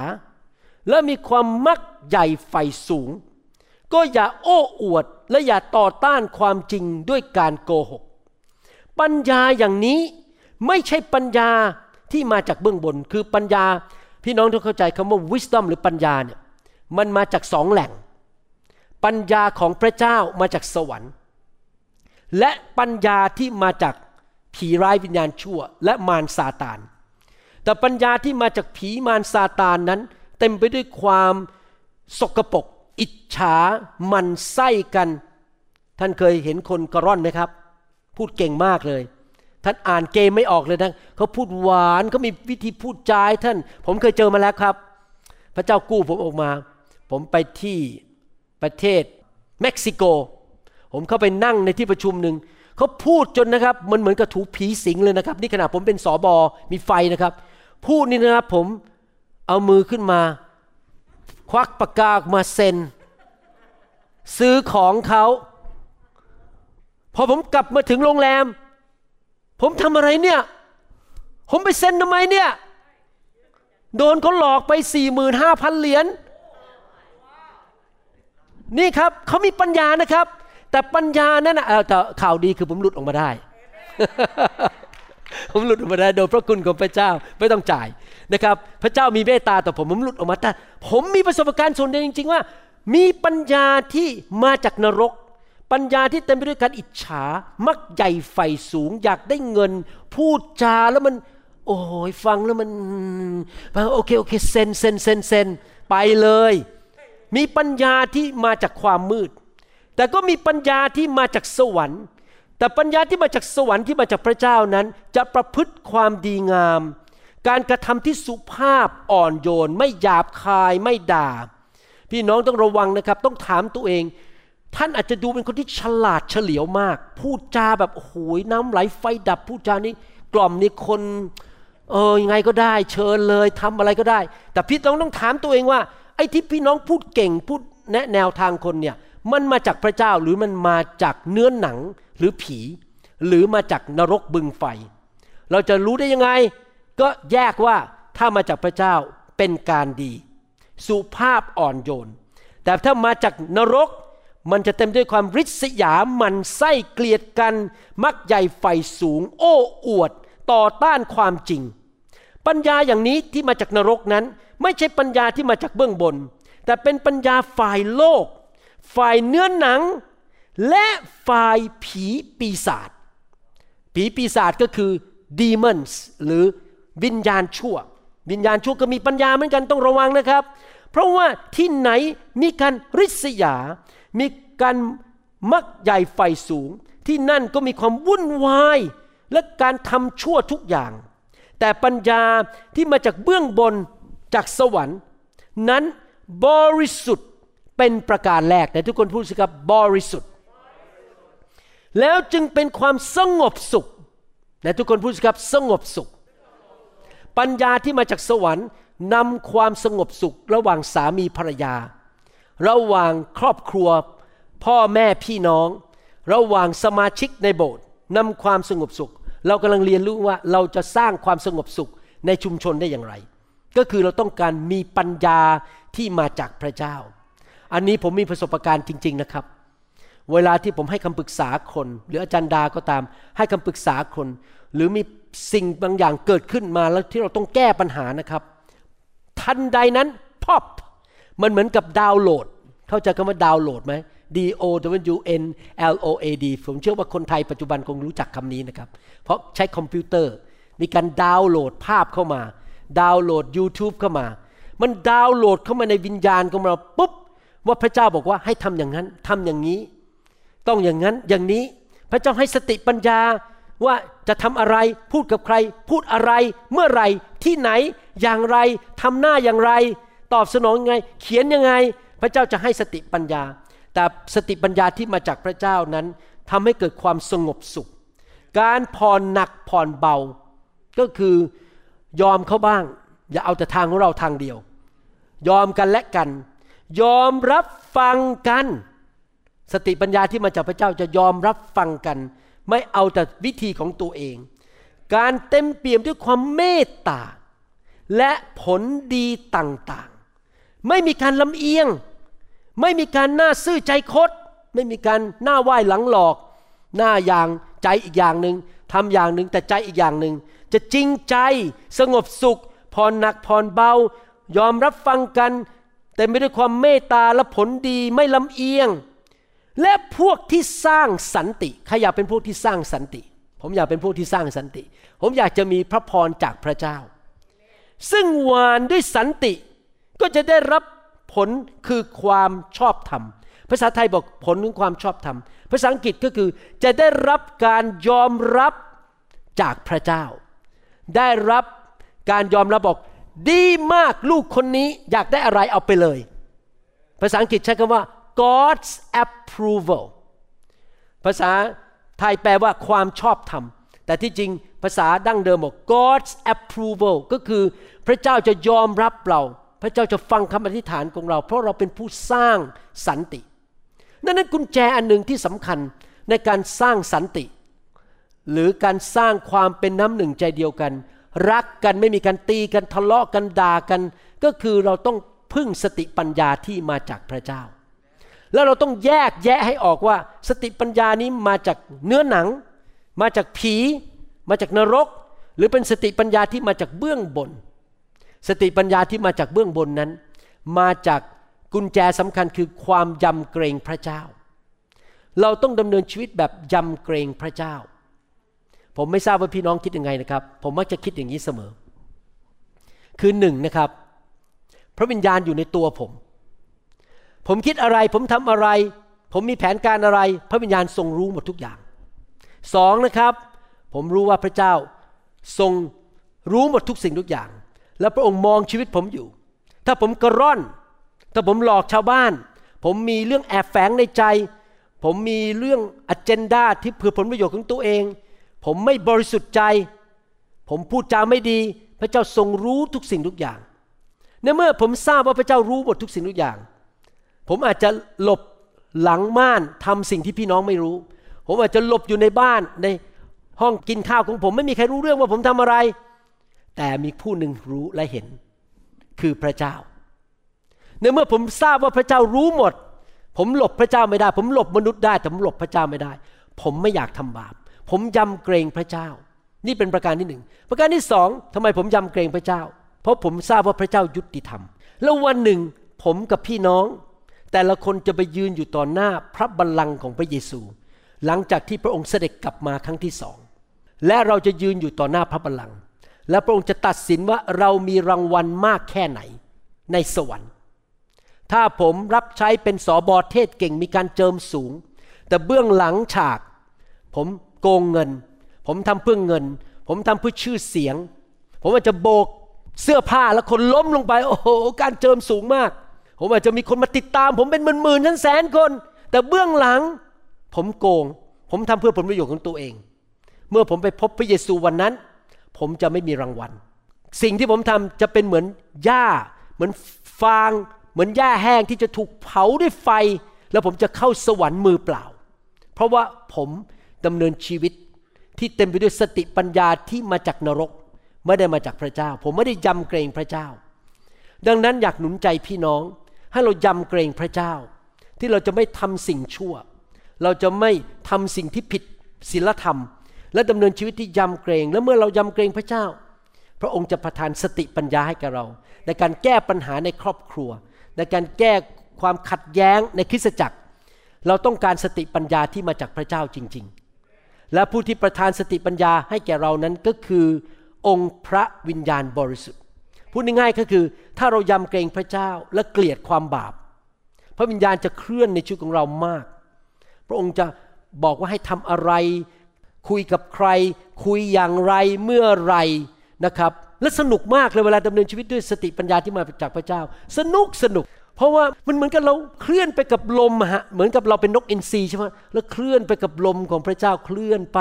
และมีความมักใหญ่ไฟสูง ก็อย่าโอ้อวดและอย่าต่อต้านความจริงด้วยการโกหก ปัญญาอย่างนี้ไม่ใช่ปัญญาที่มาจากเบื้องบน คือปัญญาพี่น้องต้องเข้าใจคำว่า wisdom หรือปัญญาเนี่ยมันมาจากสองแหล่ง ปัญญาของพระเจ้ามาจากสวรรค์ และปัญญาที่มาจากผีร้ายวิญญาณชั่ว และมารซาตาน แต่ปัญญาที่มาจากผีมารซาตานนั้น เต็มไปด้วยความสกปรก อิจฉามันไส้กัน ท่านเคยเห็นคนกระร่อนไหมครับ พูดเก่งมากเลย ท่านอ่านเกมไม่ออกเลยนะเขาพูดหวานเขามีวิธีพูดจายท่าน ผมเคยเจอมาแล้วครับ พระเจ้ากู้ผมออกมา ผมไปที่ประเทศเม็กซิโก ผมเข้าไปนั่งในที่ประชุมหนึ่งเขาพูดจนนะครับ มันเหมือนกับถูผีสิงเลยนะครับ นี่ขณะผมเป็นสอบอมีไฟนะครับ พูดนี่นะครับผมเอามือขึ้นมา ควักปากกาออกมาเซ็น ซื้อของเขาพอผมกลับมาถึงโรงแรม ผมทำอะไรเนี่ย ผมไปเซ็นทำไมเนี่ย โดนเขาหลอกไปสี่หมื่นห้าพันเหรียญนี่ครับเขามีปัญญานะครับ แต่ปัญญานั้นนะแต่ข่าวดีคือผมหลุดออกมาได้ ผมหลุดออกมาได้โดยพระคุณของพระเจ้าไม่ต้องจ่าย นะครับพระเจ้ามีเมตตาต่อผมผมหลุดออกมาแต่ผมมีประสบการณ์ส่วนเดียวจริง ๆ ว่า มีปัญญาที่มาจากนรก ปัญญาที่เต็มไปด้วยการอิจฉา มักใหญ่ไฟสูง อยากได้เงิน พูดจาแล้วมัน โอ้ยฟังแล้วมันโอเคโอเคเซนเซนเซนเซนไปเลย มีปัญญาที่มาจากความมืด แต่ก็มีปัญญาที่มาจากสวรรค์แต่ปัญญาที่มาจากสวรรค์ที่มาจากพระเจ้านั้น จะประพฤติความดีงาม การกระทำที่สุภาพอ่อนโยน ไม่หยาบคายไม่ด่า พี่น้องต้องระวังนะครับ ต้องถามตัวเอง ท่านอาจจะดูเป็นคนที่ฉลาดเฉลียวมาก พูดจาแบบโอ้ยน้ำไหลไฟดับพูดจานี้ กล่อมนี่คนเออยังไงก็ได้ เชิญเลยทำอะไรก็ได้ แต่พี่ต้องต้องถามตัวเองว่า ไอ้ที่พี่น้องพูดเก่งพูดแนะแนวทางคนเนี่ยมันมาจากพระเจ้าหรือมันมาจากเนื้อหนังหรือผี หรือมาจากนรกบึงไฟ เราจะรู้ได้ยังไง ก็แยกว่าถ้ามาจากพระเจ้าเป็นการดี สุภาพอ่อนโยน แต่ถ้ามาจากนรกมันจะเต็มด้วยความริษยา มันไส้เกลียดกัน มักใหญ่ไฟสูง โอ้อวด ต่อต้านความจริง ปัญญาอย่างนี้ที่มาจากนรกนั้น ไม่ใช่ปัญญาที่มาจากเบื้องบน แต่เป็นปัญญาฝ่ายโลก ฝ่ายเนื้อหนัง และฝ่ายผีปีศาจ ผีปีศาจก็คือ demons หรือ วิญญาณชั่ว วิญญาณชั่วก็มีปัญญาเหมือนกันต้องระวังนะครับ เพราะว่าที่ไหนมีการริษยา มีการมักใหญ่ไฟสูง ที่นั่นก็มีความวุ่นวายและการทำชั่วทุกอย่าง แต่ปัญญาที่มาจากเบื้องบนจากสวรรค์ นั้นบริสุทธิ์เป็นประการแรกแต่ทุกคนพูดสิครับบริสุทธิ์ แล้วจึงเป็นความสงบสุขแต่ทุกคนพูดสิครับสงบสุข ปัญญาที่มาจากสวรรค์นำความสงบสุขระหว่างสามีภรรยา ระหว่างครอบครัว พ่อแม่พี่น้อง ระหว่างสมาชิกในโบสถ์นำความสงบสุข เรากำลังเรียนรู้ว่าเราจะสร้างความสงบสุขในชุมชนได้อย่างไร ก็คือเราต้องการมีปัญญาที่มาจากพระเจ้า อันนี้ผมมีประสบการณ์จริง ๆนะครับ เวลาที่ผมให้คำปรึกษาคน หรืออาจารย์ดาก็ตาม ให้คำปรึกษาคน หรือมี สิ่งบางอย่างเกิดขึ้นมาแล้วที่เราต้องแก้ปัญหานะครับ ทันใดนั้นพอบมันเหมือนกับดาวน์โหลด เข้าใจคำว่าดาวน์โหลดไหม D O W N L O A D ผมเชื่อว่าคนไทยปัจจุบันคงรู้จักคำนี้นะครับ เพราะใช้คอมพิวเตอร์ มีการดาวน์โหลดภาพเข้ามา ดาวน์โหลด YouTube เข้ามา มันดาวน์โหลดเข้ามาในวิญญาณของเราปุ๊บว่าพระเจ้าบอกว่าให้ทำอย่างนั้นทำอย่างนี้ ต้องอย่างนั้นอย่างนี้ พระเจ้าให้สติปัญญา ว่าจะทำอะไรพูดกับใคร พูดอะไรเมื่อไรที่ไหนอย่างไรทำหน้าอย่างไร ตอบสนองยังไง เขียนยังไง พระเจ้าจะให้สติปัญญา แต่สติปัญญาที่มาจากพระเจ้านั้นทำให้เกิดความสงบสุข การผ่อนหนักผ่อนเบา ก็คือยอมเขาบ้าง อย่าเอาแต่ทางของเราทางเดียว ยอมกันและกัน ยอมรับฟังกัน สติปัญญาที่มาจากพระเจ้าจะยอมรับฟังกัน ไม่เอาแต่วิธีของตัวเอง การเต็มเปี่ยมด้วยความเมตตา และผลดีต่างๆ ไม่มีการลำเอียง ไม่มีการหน้าซื่อใจคด ไม่มีการหน้าไหว้หลังหลอก หน้าอย่างใจอีกอย่างหนึ่งทำอย่างหนึ่งแต่ใจอีกอย่างหนึ่ง จะจริงใจสงบสุขผ่อนหนักผ่อนเบา ยอมรับฟังกัน แต่ไม่ด้วยความเมตตาและผลดีไม่ลำเอียง และพวกที่สร้างสันติใครอยากเป็นพวกที่สร้างสันติ ผมอยากเป็นพวกที่สร้างสันติ ผมอยากจะมีพระพรจากพระเจ้า ซึ่งหวานด้วยสันติก็จะได้รับผลคือความชอบธรรม ภาษาไทยบอกผลคือความชอบธรรม ภาษาอังกฤษก็คือจะได้รับการยอมรับจากพระเจ้า ได้รับการยอมรับบอกดีมากลูกคนนี้อยากได้อะไรเอาไปเลย ภาษาอังกฤษใช้คำว่า God's approval ภาษาไทยแปลว่าความชอบธรรม แต่ที่จริงภาษาดั้งเดิมบอก God's approval ก็คือพระเจ้าจะยอมรับเรา พระเจ้าจะฟังคำอธิษฐานของเรา เพราะเราเป็นผู้สร้างสันตินั่นนั้นกุญแจอันหนึ่งที่สำคัญในการสร้างสันติ หรือการสร้างความเป็นน้ำหนึ่งใจเดียวกัน รักกันไม่มีการตีกันทะเลาะกันด่ากัน ก็คือเราต้องพึ่งสติปัญญาที่มาจากพระเจ้า แล้วเราต้องแยกแยะให้ออกว่า สติปัญญานี้มาจากเนื้อหนัง มาจากผี มาจากนรก หรือเป็นสติปัญญาที่มาจากเบื้องบน สติปัญญาที่มาจากเบื้องบนนั้น มาจากกุญแจสำคัญคือความยำเกรงพระเจ้า เราต้องดำเนินชีวิตแบบยำเกรงพระเจ้า ผมไม่ทราบว่าพี่น้องคิดยังไงนะครับ ผมมักจะคิดอย่างนี้เสมอ คือหนึ่งนะครับ พระวิญญาณอยู่ในตัวผม ผมคิดอะไร ผมทำอะไร ผมมีแผนการอะไร พระวิญญาณทรงรู้หมดทุกอย่างสองนะครับ ผมรู้ว่าพระเจ้าทรงรู้หมดทุกสิ่งทุกอย่าง และพระองค์มองชีวิตผมอยู่ ถ้าผมกระร่อน ถ้าผมหลอกชาวบ้าน ผมมีเรื่องแอบแฝงในใจ ผมมีเรื่องอเจนดาที่เพื่อผลประโยชน์ของตัวเอง ผมไม่บริสุทธิ์ใจ ผมพูดจาไม่ดี พระเจ้าทรงรู้ทุกสิ่งทุกอย่าง ในเมื่อผมทราบว่าพระเจ้ารู้หมดทุกสิ่งทุกอย่าง ผมอาจจะหลบหลังม่านทำสิ่งที่พี่น้องไม่รู้ ผมอาจจะหลบอยู่ในบ้านในห้องกินข้าวของผมไม่มีใครรู้เรื่องว่าผมทำอะไร แต่มีผู้หนึ่งรู้และเห็น คือพระเจ้า ในเมื่อผมทราบว่าพระเจ้ารู้หมด ผมหลบพระเจ้าไม่ได้ ผมหลบมนุษย์ได้แต่ผมหลบพระเจ้าไม่ได้ ผมไม่อยากทำบาป ผมยำเกรงพระเจ้า นี่เป็นประการที่หนึ่งประการที่สองทำไมผมยำเกรงพระเจ้า เพราะผมทราบว่าพระเจ้ายุติธรรม แล้ววันหนึ่งผมกับพี่น้อง แต่ละคนจะไปยืนอยู่ต่อหน้าพระบัลลังก์ของพระเยซู หลังจากที่พระองค์เสด็จกลับมาครั้งที่สองและเราจะยืนอยู่ต่อหน้าพระบัลลังก์และพระองค์จะตัดสินว่าเรามีรางวัลมากแค่ไหนในสวรรค์ ถ้าผมรับใช้เป็นสอบอเทศเก่งมีการเจิมสูง แต่เบื้องหลังฉาก ผมโกงเงิน ผมทำเพื่อเงิน ผมทำเพื่อชื่อเสียง ผมอาจจะโบกเสื้อผ้าแล้วคนล้มลงไป โอ้โห การเจิมสูงมาก ผมอาจจะมีคนมาติดตาม ผมเป็นหมื่นๆทั้งแสนคน แต่เบื้องหลัง ผมโกง ผมทำเพื่อผลประโยชน์ของตัวเอง เมื่อผมไปพบพระเยซูวันนั้น ผมจะไม่มีรางวัล สิ่งที่ผมทำจะเป็นเหมือนหญ้า เหมือนฟาง เหมือนหญ้าแห้งที่จะถูกเผาด้วยไฟ แล้วผมจะเข้าสวรรค์มือเปล่า เพราะว่าผมดำเนินชีวิตที่เต็มไปด้วยสติปัญญาที่มาจากนรก ไม่ได้มาจากพระเจ้า ผมไม่ได้ยำเกรงพระเจ้า ดังนั้นอยากหนุนใจพี่น้อง ให้เรายำเกรงพระเจ้า ที่เราจะไม่ทำสิ่งชั่ว เราจะไม่ทำสิ่งที่ผิดศีลธรรม และดำเนินชีวิตที่ยำเกรง และเมื่อเรายำเกรงพระเจ้า พระองค์จะประทานสติปัญญาให้กับเรา ในการแก้ปัญหาในครอบครัว ในการแก้ความขัดแย้งในคริสตจักร เราต้องการสติปัญญาที่มาจากพระเจ้าจริง ๆ และผู้ที่ประทานสติปัญญาให้แก่เรานั้นก็คือ องค์พระวิญญาณบริสุทธิ์ พูดง่ายๆก็คือ ถ้าเรายำเกรงพระเจ้าและเกลียดความบาป พระวิญญาณจะเคลื่อนในชีวิตของเรามาก พระองค์จะบอกว่าให้ทำอะไร คุยกับใคร คุยอย่างไรเมื่อไรนะครับ และสนุกมากเลยเวลาดำเนินชีวิตด้วยสติปัญญาที่มาจากพระเจ้า สนุกสนุก เพราะว่ามันเหมือนกับเราเคลื่อนไปกับลมฮะเหมือนกับเราเป็นนกอินทรีใช่ไหมแล้วเคลื่อนไปกับลมของพระเจ้าเคลื่อนไป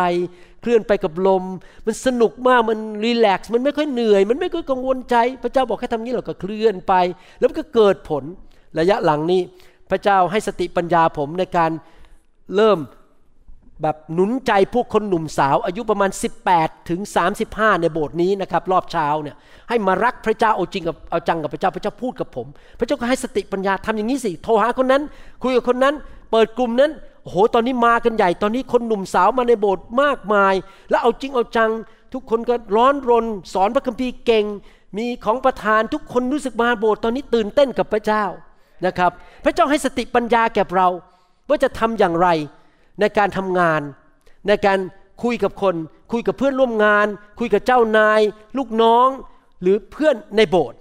เคลื่อนไปกับลม มันสนุกมากมันรีแลกซ์มันไม่ค่อยเหนื่อย มันไม่ค่อยกังวลใจ พระเจ้าบอกแค่ทำนี้เราก็เคลื่อนไป แล้วมันก็เกิดผลระยะหลังนี้ พระเจ้าให้สติปัญญาผมในการเริ่ม แบบหนุนใจพวกคนหนุ่มสาว อายุประมาณ 18 ถึง 35 ในโบสถ์นี้นะครับ รอบเช้าเนี่ยให้มารักพระเจ้าเอาจริงกับเอาจังกับพระเจ้าพระเจ้าพูดกับผม พระเจ้าก็ให้สติปัญญาทำอย่างนี้สิโทรหาคนนั้น คุยกับคนนั้น เปิดกลุ่มนั้นโอ้โหตอนนี้มากันใหญ่ ตอนนี้คนหนุ่มสาวมาในโบสถ์มากมาย แล้วเอาจริงเอาจัง ทุกคนก็ร้อนรน สอนพระคัมภีร์เก่ง มีของประทานทุกคนรู้สึกมาโบสถ์ตอนนี้ตื่นเต้นกับพระเจ้านะครับ พระเจ้าให้สติปัญญาแก่เราว่าจะทำอย่างไร ในการทำงาน ในการคุยกับคน คุยกับเพื่อนร่วมงาน คุยกับเจ้านาย ลูกน้องหรือเพื่อนในโบสถ์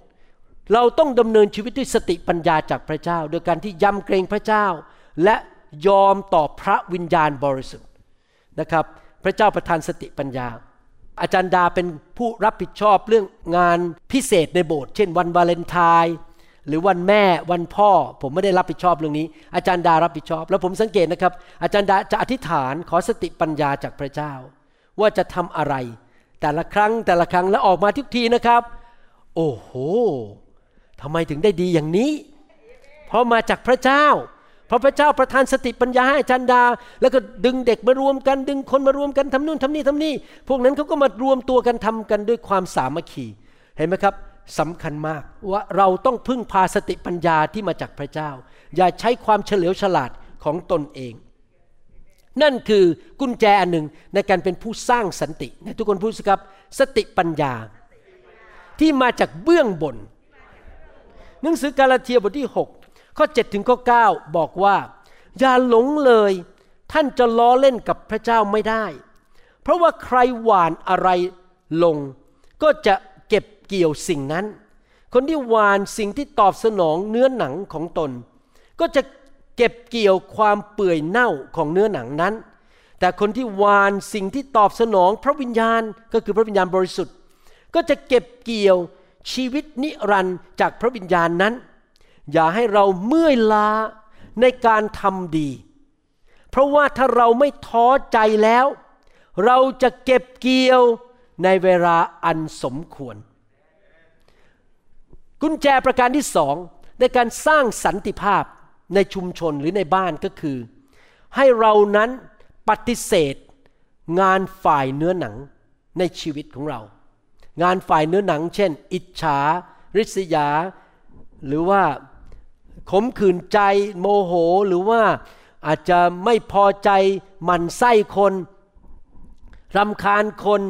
เราต้องดำเนินชีวิตด้วยสติปัญญาจากพระเจ้า โดยการที่ยำเกรงพระเจ้า และยอมต่อพระวิญญาณบริสุทธิ์นะครับ พระเจ้าประทานสติปัญญา อาจารย์ดาเป็นผู้รับผิดชอบเรื่องงานพิเศษในโบสถ์เช่นวันวาเลนไทน์ หรือวันแม่วันพ่อผมไม่ได้รับผิดชอบเรื่องนี้ อาจารย์ดารับผิดชอบ แล้วผมสังเกตนะครับ อาจารย์ดาจะอธิษฐานขอสติปัญญาจากพระเจ้า ว่าจะทำอะไร แต่ละครั้งแต่ละครั้งแล้วออกมาทุกทีนะครับ โอ้โหทำไมถึงได้ดีอย่างนี้ เพราะมาจากพระเจ้าพราะพระเจ้าประทานสติปัญญาให้อาจารย์ดา แล้วก็ดึงเด็กมารวมกัน ดึงคนมารวมกันทำนู่นทำนี่ทำนี่ พวกนั้นเขาก็มารวมตัวกันทำกันด้วยความสามัคคี เห็นไหมครับ สำคัญมากว่าเราต้องพึ่งพาสติปัญญาที่มาจากพระเจ้า อย่าใช้ความเฉลียวฉลาดของตนเอง นั่นคือกุญแจอันหนึ่งในการเป็นผู้สร้างสันติทุกคนพูดสิครับ สติปัญญา ที่มาจากเบื้องบน หนังสือกาลาเทียบทที่ 6 ข้อ 7 ถึงข้อ 9 บอกว่า อย่าหลงเลย ท่านจะล้อเล่นกับพระเจ้าไม่ได้ เพราะว่าใครหวานอะไรลงก็จะ เกี่ยวสิ่งนั้น คนที่หวานสิ่งที่ตอบสนองเนื้อหนังของตน ก็จะเก็บเกี่ยวความเปื่อยเน่าของเนื้อหนังนั้น แต่คนที่หวานสิ่งที่ตอบสนองพระวิญญาณก็คือพระวิญญาณบริสุทธิ์ ก็จะเก็บเกี่ยวชีวิตนิรันดร์จากพระวิญญาณนั้น อย่าให้เราเมื่อยล้าในการทำดี เพราะว่าถ้าเราไม่ท้อใจแล้ว เราจะเก็บเกี่ยวในเวลาอันสมควร กุญแจประการที่สองในการสร้างสันติภาพในชุมชนหรือในบ้านก็คือ ให้เรานั้นปฏิเสธ งานฝ่ายเนื้อหนังในชีวิตของเรา งานฝ่ายเนื้อหนัง เช่น อิจฉา ริษยา หรือว่าขมขื่นใจโมโหหรือว่าอาจจะไม่พอใจหมันไส้คนรำคาญคน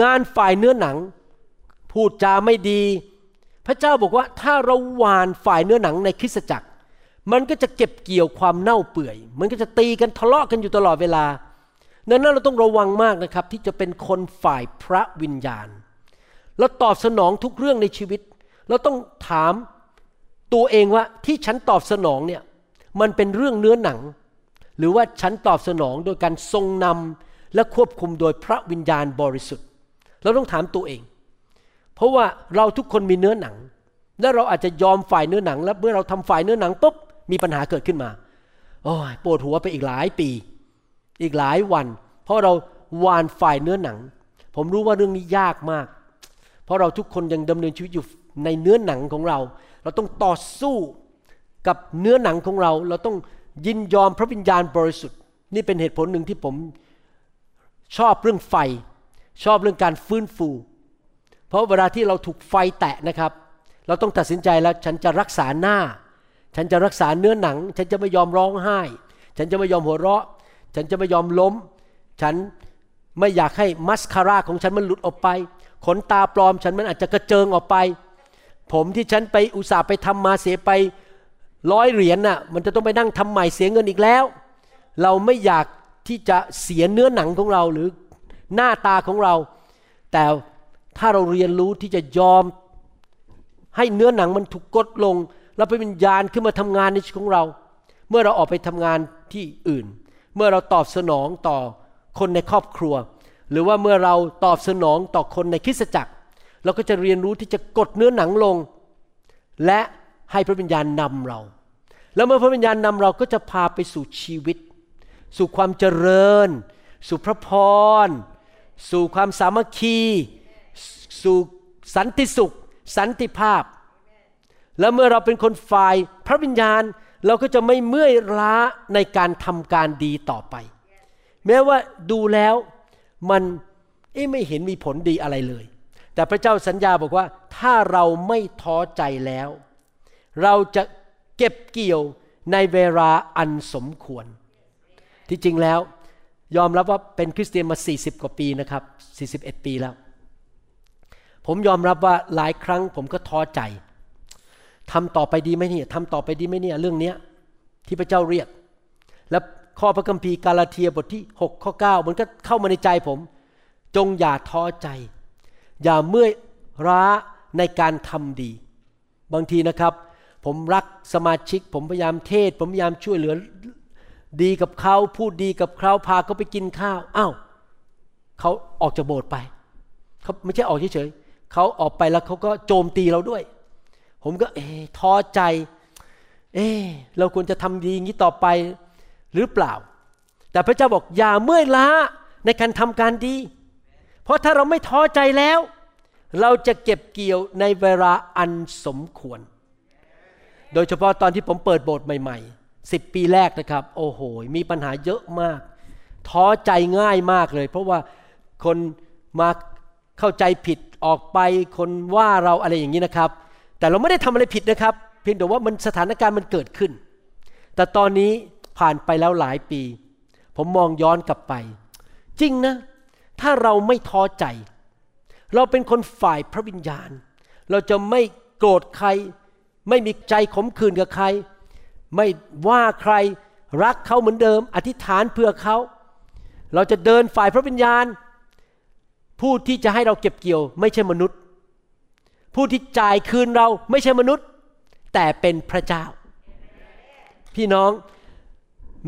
งานฝ่ายเนื้อหนัง พูดจาไม่ดี พระเจ้าบอกว่าถ้าเราหวานฝ่ายเนื้อหนังในคริสตจักร มันก็จะเก็บเกี่ยวความเน่าเปื่อย มันก็จะตีกันทะเลาะกันอยู่ตลอดเวลาดังนั้นเราต้องระวังมากนะครับ ที่จะเป็นคนฝ่ายพระวิญญาณเราตอบสนองทุกเรื่องในชีวิต เราต้องถามตัวเองว่าที่ฉันตอบสนองเนี่ยมันเป็นเรื่องเนื้อหนัง หรือว่าฉันตอบสนองโดยการทรงนำและควบคุมโดยพระวิญญาณบริสุทธิ์ เราต้องถามตัวเอง เพราะว่าเราทุกคนมีเนื้อหนัง และเราอาจจะยอมฝ่ายเนื้อหนัง แล้วเมื่อเราทำฝ่ายเนื้อหนังปุ๊บมีปัญหาเกิดขึ้นมาโอ้ยปวดหัวไปอีกหลายปี อีกหลายวัน เพราะเราวานฝ่ายเนื้อหนัง ผมรู้ว่าเรื่องนี้ยากมาก เพราะเราทุกคนยังดำเนินชีวิตอยู่ในเนื้อหนังของเรา เราต้องต่อสู้กับเนื้อหนังของเรา เราต้องยินยอมพระวิญญาณบริสุทธิ์ นี่เป็นเหตุผลหนึ่งที่ผมชอบเรื่องไฟ ชอบเรื่องการฟื้นฟู เพราะเวลาที่เราถูกไฟแตะนะครับ เราต้องตัดสินใจแล้วฉันจะรักษาหน้า ฉันจะรักษาเนื้อหนัง ฉันจะไม่ยอมร้องไห้ ฉันจะไม่ยอมหัวเราะ ฉันจะไม่ยอมล้ม ฉันไม่อยากให้มัสคาร่าของฉันมันหลุดออกไป ขนตาปลอมฉันมันอาจจะกระเจิงออกไป ผมที่ฉันไปอุตส่าห์ไปทำมาเสียไปร้อยเหรียญน่ะ มันจะต้องไปนั่งทำใหม่เสียเงินอีกแล้ว เราไม่อยากที่จะเสียเนื้อหนังของเราหรือหน้าตาของเรา แต่ ถ้าเราเรียนรู้ที่จะยอม ให้เนื้อหนังมันถูกกดลง แล้วเป็นวิญญาณขึ้นมาทำงานในชีวิตของเรา เมื่อเราออกไปทำงานที่อื่น เมื่อเราตอบสนองต่อคนในครอบครัว หรือว่าเมื่อเราตอบสนองต่อคนในคริสตจักร เราก็จะเรียนรู้ที่จะกดเนื้อหนังลง และให้พระวิญญาณนำเรา แล้วเมื่อพระวิญญาณนำเราก็จะพาไปสู่ชีวิต สู่ความเจริญ สู่พระพร สู่ความสามัคคี สู่สันติสุข สันติภาพ แล้วเมื่อเราเป็นคนฝ่ายพระวิญญาณเราก็จะไม่เมื่อยล้าในการทำการดีต่อไป แม้ว่าดูแล้วมันไม่เห็นมีผลดีอะไรเลย แต่พระเจ้าสัญญาบอกว่า ถ้าเราไม่ท้อใจแล้ว เราจะเก็บเกี่ยวในเวลาอันสมควร ที่จริงแล้วยอมรับว่าเป็นคริสเตียนมา 40 กว่าปีนะครับ 41 ปีแล้ว ผมยอมรับว่าหลายครั้งผมก็ท้อใจทำต่อไปดีไหมเนี่ยทำต่อไปดีไหมเนี่ยเรื่องเนี้ยที่พระเจ้าเรียก แล้วข้อพระคัมภีร์กาลาเทียบทที่ 6 ข้อ 9 มันก็เข้ามาในใจผม จงอย่าท้อใจ อย่าเมื่อยร้าในการทำดี บางทีนะครับ ผมรักสมาชิก ผมพยายามเทศ ผมพยายามช่วยเหลือดีกับเขาพูดดีกับเขาพาเขาไปกินข้าวอ้าวเขาออกจากโบสถ์ไปเขาไม่ใช่ออกเฉยๆ เขาออกไปแล้วเขาก็โจมตีเราด้วย ผมก็ เอท้อใจเออเราควรจะทำดีอย่างนี้ต่อไปหรือเปล่า แต่พระเจ้าบอกอย่าเมื่อยล้าในการทำการดี เพราะถ้าเราไม่ท้อใจแล้ว เราจะเก็บเกี่ยวในเวลาอันสมควร โดยเฉพาะตอนที่ผมเปิดโบสถ์ใหม่ๆสิบปีแรกนะครับ โอ้โห มีปัญหาเยอะมาก ท้อใจง่ายมากเลย เพราะว่าคนมาเข้าใจผิด ออกไปคนว่าเราอะไรอย่างนี้นะครับ แต่เราไม่ได้ทำอะไรผิดนะครับ เพียงแต่ว่ามันสถานการณ์มันเกิดขึ้น แต่ตอนนี้ผ่านไปแล้วหลายปี ผมมองย้อนกลับไป จริงนะ ถ้าเราไม่ท้อใจ เราเป็นคนฝ่ายพระวิญญาณ เราจะไม่โกรธใคร ไม่มีใจขมขื่นกับใคร ไม่ว่าใครรักเขาเหมือนเดิม อธิษฐานเพื่อเขา เราจะเดินฝ่ายพระวิญญาณ ผู้ที่จะให้เราเก็บเกี่ยว ไม่ใช่มนุษย์ ผู้ที่จ่ายคืนเราไม่ใช่มนุษย์ แต่เป็นพระเจ้า พี่น้อง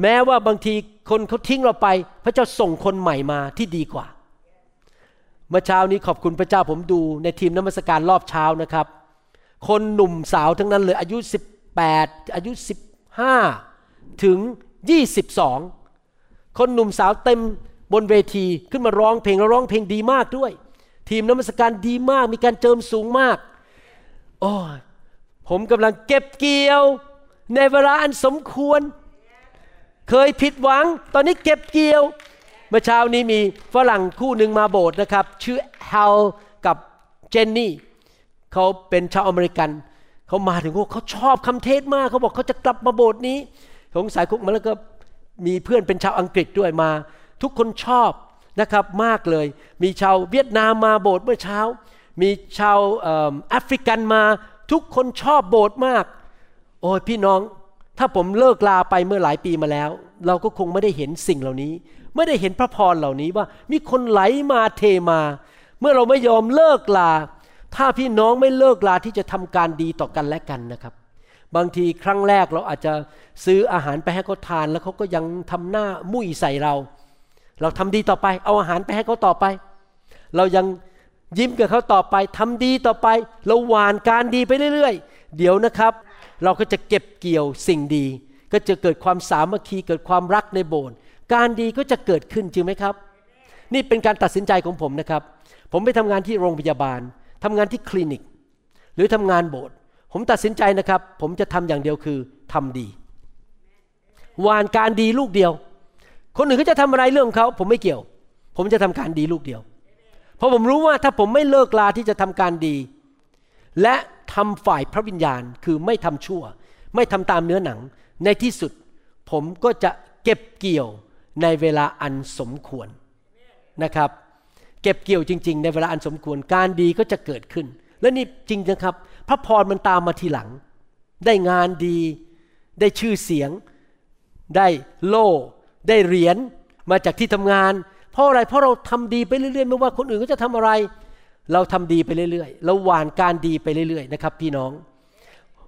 แม้ว่าบางทีคนเขาทิ้งเราไป พระเจ้าส่งคนใหม่มาที่ดีกว่า เมื่อเช้านี้ขอบคุณพระเจ้าผมดูในทีมน้ำมัสการรอบเช้านะครับ คนหนุ่มสาวทั้งนั้นเลยอายุ 18 อายุ 15 ถึง 22 คนหนุ่มสาวเต็ม บนเวทีขึ้นมาร้องเพลงแล้วร้องเพลงดีมากด้วย ทีมนมัสการดีมาก มีการเจิมสูงมากโอ้ผมกำลังเก็บเกี่ยว ในเวลาอันสมควร เคยผิดหวัง ตอนนี้เก็บเกี่ยว เมื่อเช้านี้มีฝรั่งคู่หนึ่งมาโบสถ์นะครับ ชื่อฮลกับเจนนี่เขาเป็นชาวอเมริกันเขามาถึงเขาชอบคำเทศมากเขาบอกเขาจะกลับมาโบสถ์นี้สงสัยคุกมาแล้วก็มีเพื่อนเป็นชาวอังกฤษด้วยมา ทุกคนชอบนะครับมากเลย มีชาวเวียดนามมาโบสถ์เมื่อเช้า มีชาวแอฟริกันมาทุกคนชอบโบสถ์มาก โอ้ยพี่น้องถ้าผมเลิกลาไปเมื่อหลายปีมาแล้ว เราก็คงไม่ได้เห็นสิ่งเหล่านี้ ไม่ได้เห็นพระพรเหล่านี้ว่า มีคนไหลมาเทมา เมื่อเราไม่ยอมเลิกลา ถ้าพี่น้องไม่เลิกลาที่จะทำการดีต่อกันและกันนะครับ บางทีครั้งแรกเราอาจจะซื้ออาหารไปให้เขาทาน แล้วเขาก็ยังทำหน้ามุ้ยใส่เรา เราทำดีต่อไป เอาอาหารไปให้เขาต่อไป เรายังยิ้มกับเขาต่อไปทำดีต่อไป เราหวานการดีไปเรื่อยๆ เดี๋ยวนะครับ เราก็จะเก็บเกี่ยวสิ่งดี ก็จะเกิดความสามัคคีเกิดความรักในโบสถ์การดีก็จะเกิดขึ้นจริงไหมครับ นี่เป็นการตัดสินใจของผมนะครับ ผมไปทำงานที่โรงพยาบาลทำงานที่คลินิก หรือทำงานโบสถ์ผมตัดสินใจนะครับ ผมจะทำอย่างเดียวคือทำดีหวานการดีลูกเดียว คนอื่นเขาจะทำอะไรเรื่องเขาผมไม่เกี่ยว ผมจะทำการดีลูกเดียว เพราะผมรู้ว่าถ้าผมไม่เลิกลาที่จะทำการดี และทำฝ่ายพระวิญญาณคือไม่ทำชั่ว ไม่ทำตามเนื้อหนัง ในที่สุด ผมก็จะเก็บเกี่ยวในเวลาอันสมควรนะครับ เก็บเกี่ยวจริง ๆ ในเวลาอันสมควรการดีก็จะเกิดขึ้น และนี่จริงนะครับ พระพรมันตามมาทีหลัง ได้งานดี ได้ชื่อเสียง ได้โล่ ได้เหรียญมาจากที่ทำงาน เพราะอะไรเพราะเราทำดีไปเรื่อยๆ ไม่ว่าคนอื่นก็จะทำอะไร เราทำดีไปเรื่อยๆเราหวานการดีไปเรื่อยๆนะครับ พี่น้อง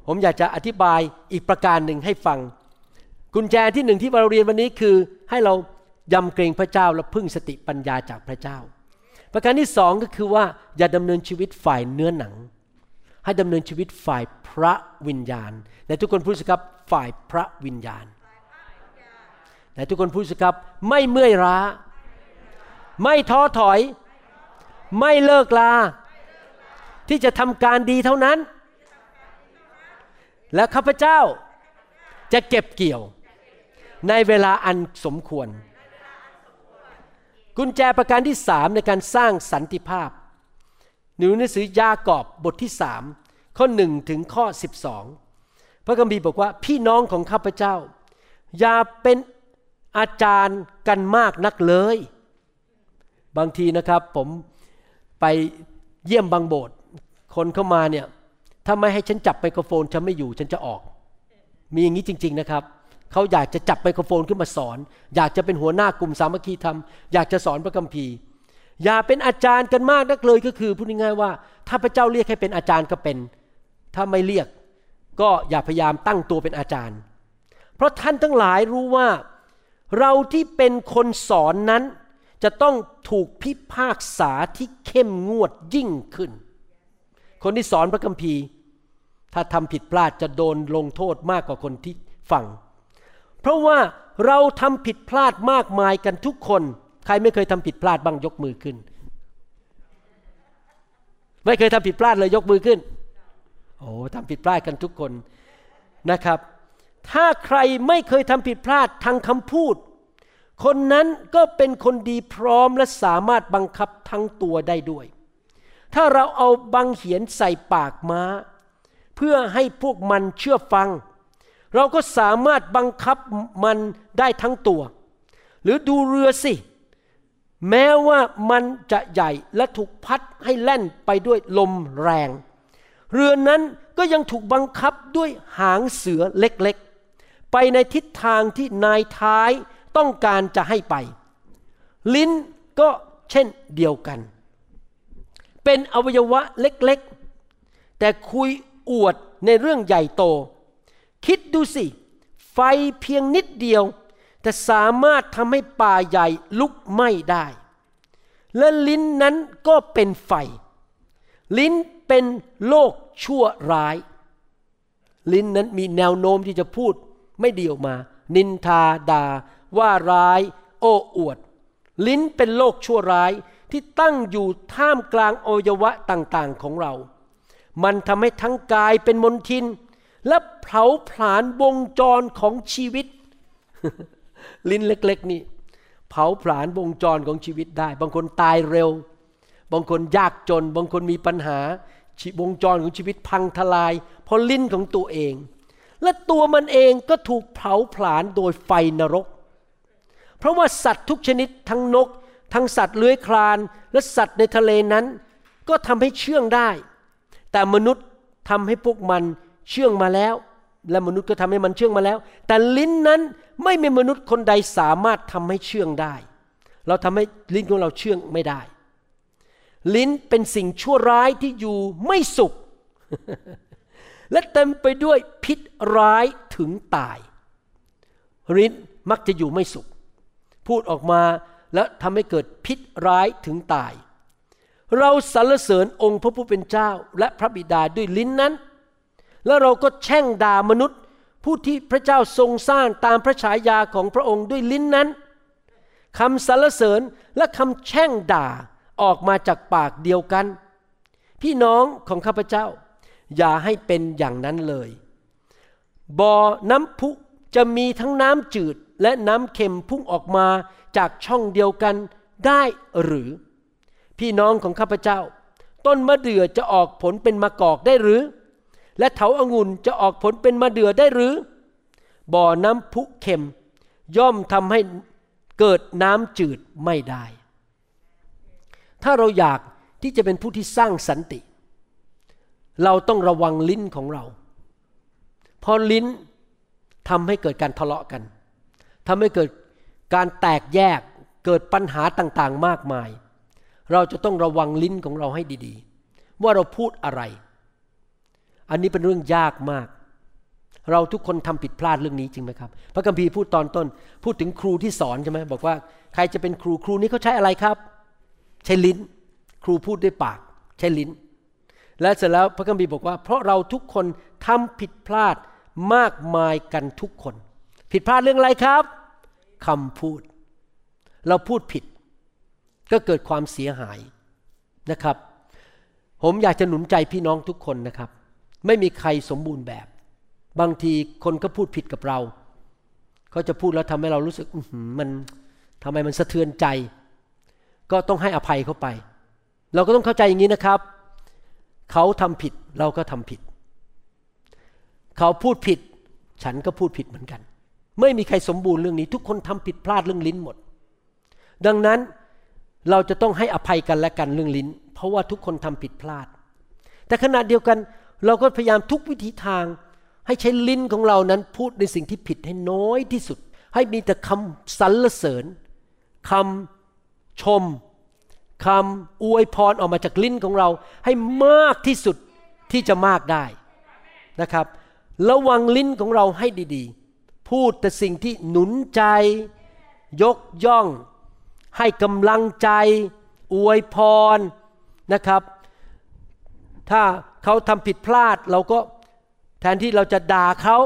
ผมอยากจะอธิบายอีกประการหนึ่งให้ฟัง กุญแจที่หนึ่งที่เราเรียนวันนี้คือให้เรายำเกรงพระเจ้าและพึ่งสติปัญญาจากพระเจ้า ประการที่สองก็คือว่าอย่าดำเนินชีวิตฝ่ายเนื้อหนัง ให้ดำเนินชีวิตฝ่ายพระวิญญาณแต่ทุกคนพูดสิครับฝ่ายพระวิญญาณ แต่ทุกคนพูดสิครับ ไม่เมื่อยล้า ไม่ท้อถอย ไม่เลิกลา ที่จะทำการดีเท่านั้น และข้าพเจ้าจะเก็บเกี่ยว ในเวลาอันสมควร กุญแจประการที่สามในการสร้างสันติภาพหนูหนังสือยากอบบทที่สามข้อหนึ่งถึงข้อสิบสองพระคัมภีร์บอกว่าพี่น้องของข้าพเจ้า อย่าเป็น อาจารย์กันมากนักเลย บางทีนะครับผมไปเยี่ยมบางโบสถ์คนเข้ามาเนี่ยถ้าไม่ให้ฉันจับไมโครโฟนฉันไม่อยู่ฉันจะออก มีอย่างนี้จริง ๆนะครับเขาอยากจะจับไมโครโฟนขึ้นมาสอน อยากจะเป็นหัวหน้ากลุ่มสามัคคีธรรม อยากจะสอนพระคัมภีร์ อย่าเป็นอาจารย์กันมากนักเลยก็คือพูดง่ายๆว่า ถ้าพระเจ้าเรียกให้เป็นอาจารย์ก็เป็น ถ้าไม่เรียก ก็อย่าพยายามตั้งตัวเป็นอาจารย์ เพราะท่านทั้งหลายรู้ว่า เราที่เป็นคนสอนนั้นจะต้องถูกพิพากษาที่เข้มงวดยิ่งขึ้น คนที่สอนพระคัมภีร์ ถ้าทำผิดพลาดจะโดนลงโทษมากกว่าคนที่ฟัง เพราะว่าเราทำผิดพลาดมากมายกันทุกคน ใครไม่เคยทำผิดพลาดบ้างยกมือขึ้น ไม่เคยทำผิดพลาดเลยยกมือขึ้น โอ้ทำผิดพลาดกันทุกคนนะครับ ถ้าใครไม่เคยทำผิดพลาดทางคำพูด คนนั้นก็เป็นคนดีพร้อมและสามารถบังคับทั้งตัวได้ด้วย ถ้าเราเอาบังเหียนใส่ปากม้า เพื่อให้พวกมันเชื่อฟัง เราก็สามารถบังคับมันได้ทั้งตัว หรือดูเรือสิ แม้ว่ามันจะใหญ่และถูกพัดให้แล่นไปด้วยลมแรง เรือนั้นก็ยังถูกบังคับด้วยหางเสือเล็กๆ ไปในทิศทางที่นายท้ายต้องการจะให้ไป ลิ้นก็เช่นเดียวกัน เป็นอวัยวะเล็กๆ แต่คุยอวดในเรื่องใหญ่โต คิดดูสิ ไฟเพียงนิดเดียว แต่สามารถทำให้ป่าใหญ่ลุกไหม้ได้ และลิ้นนั้นก็เป็นไฟ ลิ้นเป็นโลกชั่วร้าย ลิ้นนั้นมีแนวโน้มที่จะพูด ไม่ดีออกมา นินทาดาว่าร้าย โอ้อวด ลิ้นเป็นโลกชั่วร้ายที่ตั้งอยู่ท่ามกลางอวัยวะต่างๆของเรา มันทำให้ทั้งกายเป็นมลทิน และเผาผลาญวงจรของชีวิต ลิ้นเล็กๆนี่เผาผลาญวงจรของชีวิตได้ บางคนตายเร็ว บางคนยากจน บางคนมีปัญหาวงจรของชีวิตพังทลาย เพราะลิ้นของตัวเอง และตัวมันเองก็ถูกเผาผลาญโดยไฟนรก เพราะว่าสัตว์ทุกชนิดทั้งนก ทั้งสัตว์เลื้อยคลาน และสัตว์ในทะเลนั้น ก็ทำให้เชื่องได้ แต่มนุษย์ทำให้พวกมันเชื่องมาแล้ว และมนุษย์ก็ทำให้มันเชื่องมาแล้ว แต่ลิ้นนั้นไม่มีมนุษย์คนใดสามารถทำให้เชื่องได้ เราทำให้ลิ้นของเราเชื่องไม่ได้ ลิ้นเป็นสิ่งชั่วร้ายที่อยู่ไม่สุข และเต็มไปด้วยพิษร้ายถึงตายลิ้นมักจะอยู่ไม่สุข พูดออกมาแล้วทำให้เกิดพิษร้ายถึงตาย เราสรรเสริญองค์พระผู้เป็นเจ้าและพระบิดาด้วยลิ้นนั้น แล้วเราก็แช่งด่ามนุษย์ ผู้ที่พระเจ้าทรงสร้างตามพระฉายาของพระองค์ด้วยลิ้นนั้นคำสรรเสริญและคำแช่งด่าออกมาจากปากเดียวกัน พี่น้องของข้าพเจ้า อย่าให้เป็นอย่างนั้นเลยบ่อน้ำพุจะมีทั้งน้ำจืดและน้ำเค็มพุ่งออกมาจากช่องเดียวกันได้หรือ พี่น้องของข้าพเจ้า ต้นมะเดื่อจะออกผลเป็นมะกอกได้หรือ และเถาอางุ่นจะออกผลเป็นมะเดื่อได้หรือ บ่อน้ำพุเค็ม ย่อมทำให้เกิดน้ำจืดไม่ได้ ถ้าเราอยากที่จะเป็นผู้ที่สร้างสันติ เราต้องระวังลิ้นของเรา เพราะลิ้นทำให้เกิดการทะเลาะกันทำให้เกิดการแตกแยกเกิดปัญหาต่างๆมากมาย เราจะต้องระวังลิ้นของเราให้ดีๆ ว่าเราพูดอะไร อันนี้เป็นเรื่องยากมาก เราทุกคนทำผิดพลาดเรื่องนี้จริงไหมครับ พระคัมภีร์พูดตอนต้น พูดถึงครูที่สอนใช่ไหมบอกว่าใครจะเป็นครูครูนี้เขาใช้อะไรครับ ใช้ลิ้น ครูพูดด้วยปาก ใช้ลิ้น และเสร็จแล้วพระคัมภีร์บอกว่า เพราะเราทุกคนทำผิดพลาดมากมายกันทุกคน ผิดพลาดเรื่องอะไรครับคำพูด เราพูดผิด ก็เกิดความเสียหายนะครับ ผมอยากจะหนุนใจพี่น้องทุกคนนะครับ ไม่มีใครสมบูรณ์แบบ บางทีคนก็พูดผิดกับเราเขาจะพูดแล้วทำให้เรารู้สึกมันทำไมมันสะเทือนใจ ก็ต้องให้อภัยเขาไป เราก็ต้องเข้าใจอย่างนี้นะครับ เขาทำผิดเราก็ทำผิด เขาพูดผิด ฉันก็พูดผิดเหมือนกัน ไม่มีใครสมบูรณ์เรื่องนี้ ทุกคนทำผิดพลาดเรื่องลิ้นหมด ดังนั้นเราจะต้องให้อภัยกันและกันเรื่องลิ้น เพราะว่าทุกคนทำผิดพลาด แต่ขณะเดียวกันเราก็พยายามทุกวิธีทาง ให้ใช้ลิ้นของเรานั้นพูดในสิ่งที่ผิดให้น้อยที่สุด ให้มีแต่คำสรรเสริญคำชม คำอวยพรออกมาจากลิ้นของเราให้มากที่สุดที่จะมากได้นะครับ ระวังลิ้นของเราให้ดีๆ พูดแต่สิ่งที่หนุนใจ ยกย่อง ให้กำลังใจ อวยพรนะครับ ถ้าเขาทำผิดพลาดเราก็แทนที่เราจะด่าเขา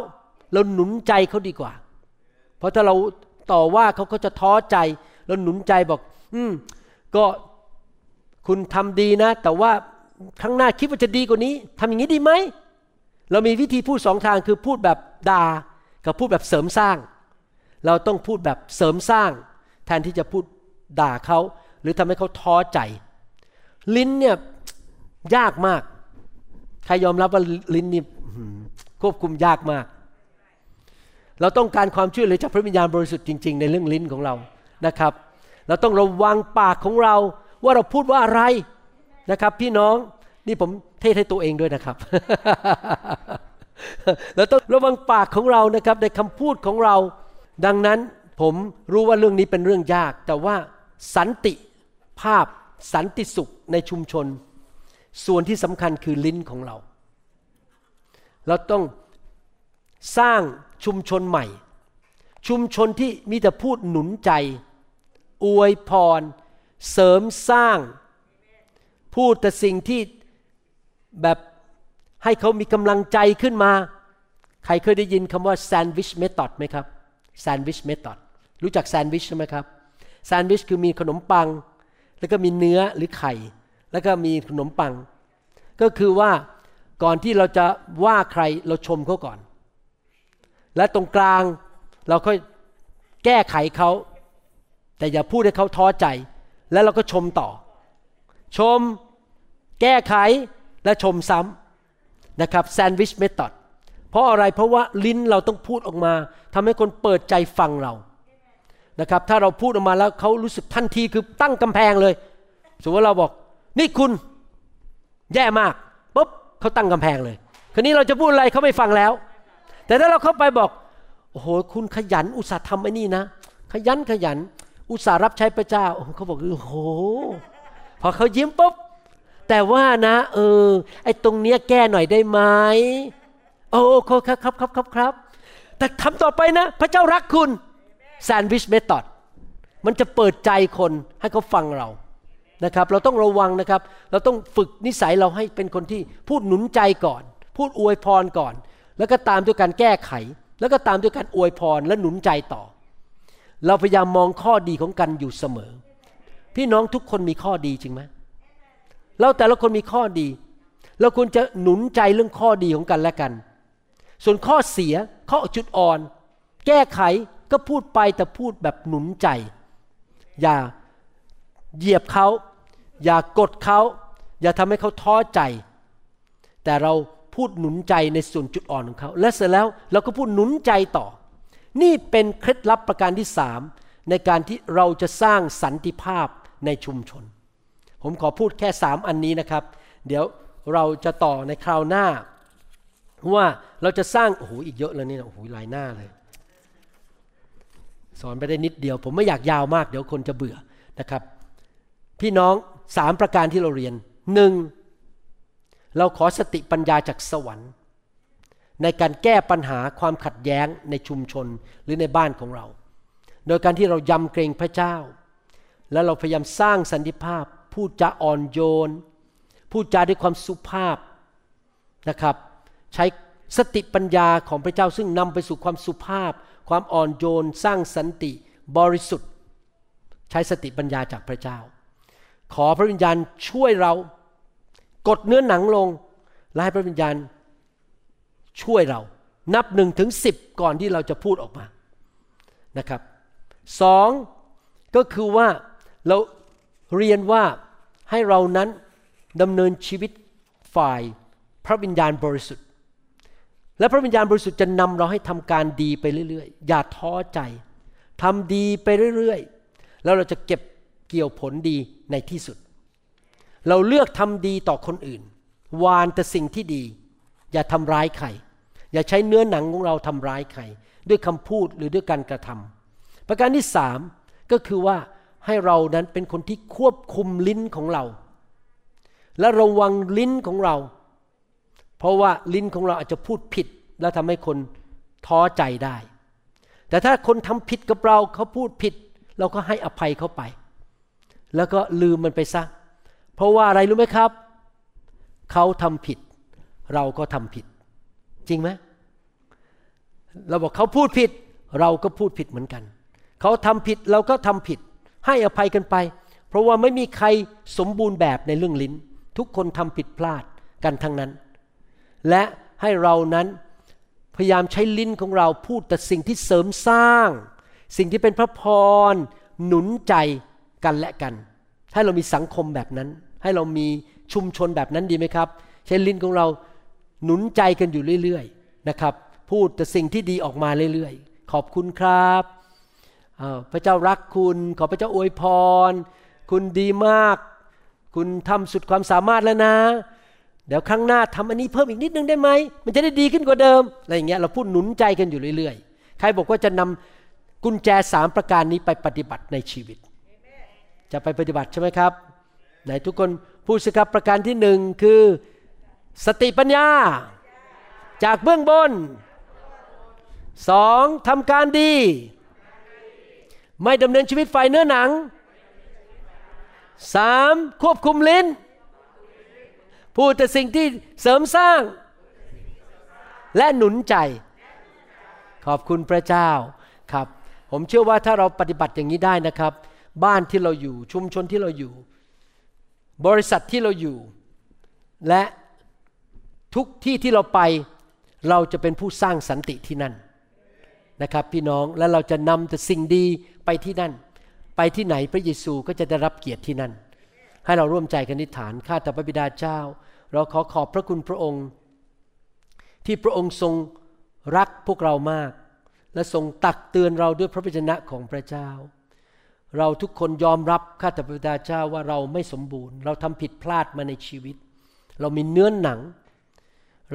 เราหนุนใจเขาดีกว่า เพราะถ้าเราต่อว่าเขาก็จะท้อใจ เราหนุนใจบอก อืมก็ คุณทำดีนะ แต่ว่าครั้งหน้าคิดว่าจะดีกว่านี้ทำอย่างนี้ดีไหม เรามีวิธีพูดสองทางคือพูดแบบด่ากับพูดแบบเสริมสร้าง เราต้องพูดแบบเสริมสร้าง แทนที่จะพูดด่าเขาหรือทำให้เขาท้อใจ ลิ้นเนี่ยยากมาก ใครยอมรับว่าลิ้นนี่ควบคุมยากมาก เราต้องการความช่วยเหลือจากพระวิญญาณบริสุทธิ์จริง ๆ ในเรื่องลิ้นของเรานะครับ เราต้องระวังปากของเรา ว่าเราพูดว่าอะไรนะครับ พี่น้องนี่ผมเทศให้ตัวเองด้วยนะครับเราต้องระวังปากของเรานะครับในคำพูดของเรา ดังนั้นผมรู้ว่าเรื่องนี้เป็นเรื่องยาก แต่ว่าสันติภาพสันติสุขในชุมชน ส่วนที่สำคัญคือลิ้นของเรา เราต้องสร้างชุมชนใหม่ ชุมชนที่มีแต่พูดหนุนใจ อวยพร เสริมสร้าง พูดแต่สิ่งที่แบบให้เขามีกำลังใจขึ้นมา ใครเคยได้ยินคำว่าแซนด์วิชเมธอดไหมครับแซนด์วิชเมธอดรู้จักแซนด์วิชใช่ไหมครับแซนด์วิชคือมีขนมปัง แล้วก็มีเนื้อหรือไข่ แล้วก็มีขนมปัง ก็คือว่าก่อนที่เราจะว่าใครเราชมเขาก่อน และตรงกลางเราค่อยแก้ไขเขา แต่อย่าพูดให้เขาท้อใจ แล้วเราก็ชมต่อ ชมแก้ไขและชมซ้ำนะครับแซนด์วิชเมธอดเพราะอะไรเพราะว่าลิ้นเราต้องพูดออกมาทำให้คนเปิดใจฟังเรานะครับถ้าเราพูดออกมาแล้วเขารู้สึกทันทีคือตั้งกำแพงเลย สมมติว่าเราบอก นี่คุณแย่มากปุ๊บเขาตั้งกำแพงเลย คราวนี้เราจะพูดอะไรเขาไม่ฟังแล้ว แต่ถ้าเราเข้าไปบอกโอ้โหคุณขยันอุตสาห์ทำไอ้นี่นะ ขยันขยัน อุตส่าห์รับใช้พระเจ้าเขาบอกโอ้โห พอเขายิ้มปุ๊บแต่ว่านะ เออ ไอ้ตรงเนี้ยแก้หน่อยได้ไหมโอ้ครับครับครับครับครับ แต่ทำต่อไปนะ พระเจ้ารักคุณแซนด์วิชเมธอดมันจะเปิดใจคนให้เขาฟังเรานะครับเราต้องระวังนะครับ เราต้องฝึกนิสัยเราให้เป็นคนที่พูดหนุนใจก่อน พูดอวยพรก่อน แล้วก็ตามด้วยการแก้ไข แล้วก็ตามด้วยการอวยพรและหนุนใจต่อ เราพยายามมองข้อดีของกันอยู่เสมอ พี่น้องทุกคนมีข้อดีจริงไหมเราแต่ละคนมีข้อดี เราควรจะหนุนใจเรื่องข้อดีของกันและกัน ส่วนข้อเสียข้อจุดอ่อน แก้ไขก็พูดไปแต่พูดแบบหนุนใจ อย่าเหยียบเขา อย่ากดเขา อย่าทำให้เขาท้อใจ แต่เราพูดหนุนใจในส่วนจุดอ่อนของเขา และเสร็จแล้วเราก็พูดหนุนใจต่อ นี่เป็นเคล็ดลับประการที่สามในการที่เราจะสร้างสันติภาพในชุมชน ผมขอพูดแค่สามอันนี้นะครับ เดี๋ยวเราจะต่อในคราวหน้า ว่าเราจะสร้างโอ้โหอีกเยอะเลยนี่โอ้โหหลายหน้าเลย สอนไปได้นิดเดียว ผมไม่อยากยาวมาก เดี๋ยวคนจะเบื่อนะครับ พี่น้องสามประการที่เราเรียนหนึ่งเราขอสติปัญญาจากสวรรค์ ในการแก้ปัญหาความขัดแย้งในชุมชนหรือในบ้านของเรา โดยการที่เรายำเกรงพระเจ้า แล้วเราพยายามสร้างสันติภาพ พูดจาอ่อนโยน พูดจาด้วยความสุภาพนะครับ ใช้สติปัญญาของพระเจ้าซึ่งนำไปสู่ความสุภาพ ความอ่อนโยน สร้างสันติบริสุทธิ์ ใช้สติปัญญาจากพระเจ้า ขอพระวิญญาณช่วยเรา กดเนื้อหนังลงและให้พระวิญญาณ ช่วยเรา นับหนึ่งถึงสิบก่อนที่เราจะพูดออกมานะครับสองก็คือว่าเราเรียนว่าให้เรานั้นดำเนินชีวิตฝ่ายพระวิญญาณบริสุทธิ์ และพระวิญญาณบริสุทธิ์จะนำเราให้ทำการดีไปเรื่อยๆ อย่าท้อใจทำดีไปเรื่อยๆ แล้วเราจะเก็บเกี่ยวผลดีในที่สุด เราเลือกทำดีต่อคนอื่น วานแต่สิ่งที่ดี อย่าทำร้ายใคร อย่าใช้เนื้อหนังของเราทำร้ายใครด้วยคำพูดหรือด้วยการกระทำประการที่สามก็คือว่าให้เรานั้นเป็นคนที่ควบคุมลิ้นของเรา และระวังลิ้นของเรา เพราะว่าลิ้นของเราอาจจะพูดผิด แล้วทำให้คนท้อใจได้ แต่ถ้าคนทำผิดกับเราเขาพูดผิด เราก็ให้อภัยเขาไป แล้วก็ลืมมันไปซะเพราะว่าอะไรรู้ไหมครับ เขาทำผิด เราก็ทำผิด จริงไหมเราบอกเขาพูดผิด เราก็พูดผิดเหมือนกัน เขาทำผิดเราก็ทำผิด ให้อภัยกันไป เพราะว่าไม่มีใครสมบูรณ์แบบในเรื่องลิ้น ทุกคนทำผิดพลาดกันทั้งนั้น และให้เรานั้นพยายามใช้ลิ้นของเราพูดแต่สิ่งที่เสริมสร้าง สิ่งที่เป็นพระพร หนุนใจกันและกัน ให้เรามีสังคมแบบนั้น ให้เรามีชุมชนแบบนั้นดีไหมครับ ใช้ลิ้นของเรา หนุนใจกันอยู่เรื่อยๆนะครับ พูดแต่สิ่งที่ดีออกมาเรื่อยๆ ขอบคุณครับพระเจ้ารักคุณ ขอพระเจ้าอวยพร คุณดีมาก คุณทำสุดความสามารถแล้วนะ เดี๋ยวครั้งหน้าทำอันนี้เพิ่มอีกนิดนึงได้ไหม มันจะได้ดีขึ้นกว่าเดิม อะไรอย่างเงี้ย เราพูดหนุนใจกันอยู่เรื่อยๆ ใครบอกว่าจะนำกุญแจสามประการนี้ไปปฏิบัติในชีวิต จะไปปฏิบัติใช่ไหมครับ ไหนทุกคนพูดสิครับประการที่หนึ่งคือ สติปัญญา จากเบื้องบนสองทำการดี ไม่ดำเนินชีวิตฝ่ายเนื้อหนังสามควบคุมลิ้น พูดแต่สิ่งที่เสริมสร้าง และหนุนใจ ขอบคุณพระเจ้าครับ ผมเชื่อว่าถ้าเราปฏิบัติอย่างนี้ได้นะครับ บ้านที่เราอยู่ชุมชนที่เราอยู่ บริษัทที่เราอยู่ และ ทุกที่ที่เราไปเราจะเป็นผู้สร้างสันติที่นั่นนะครับพี่น้องและเราจะนำแต่สิ่งดีไปที่นั่น ไปที่ไหนพระเยซูก็จะได้รับเกียรติที่นั่น ให้เราร่วมใจกันนิฐานข้าแต่พระบิดาเจ้า เราขอขอบพระคุณพระองค์ ที่พระองค์ทรงรักพวกเรามาก และทรงตักเตือนเราด้วยพระวจนะของพระเจ้า เราทุกคนยอมรับข้าแต่พระบิดาเจ้าว่าเราไม่สมบูรณ์ เราทำผิดพลาดมาในชีวิต เรามีเนื้อนหนัง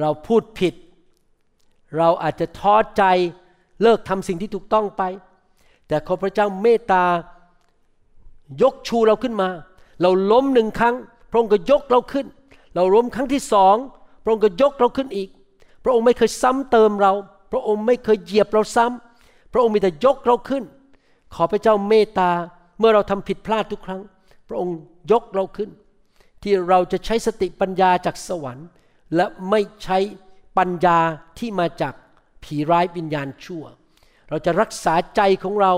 เราพูดผิด เราอาจจะท้อใจเลิกทำสิ่งที่ถูกต้องไป แต่ขอพระเจ้าเมตตายกชูเราขึ้นมา เราล้มหนึ่งครั้ง พระองค์ก็ยกเราขึ้น เราล้มครั้งที่สองพระองค์ก็ยกเราขึ้นอีก พระองค์ไม่เคยซ้ำเติมเรา พระองค์ไม่เคยเหยียบเราซ้ำพระองค์มีแต่ยกเราขึ้น ขอพระเจ้าเมตตาเมื่อเราทำผิดพลาดทุกครั้ง พระองค์ยกเราขึ้น ที่เราจะใช้สติปัญญาจากสวรรค์ และไม่ใช้ปัญญาที่มาจากผีร้ายวิญญาณชั่ว เราจะรักษาใจของเรา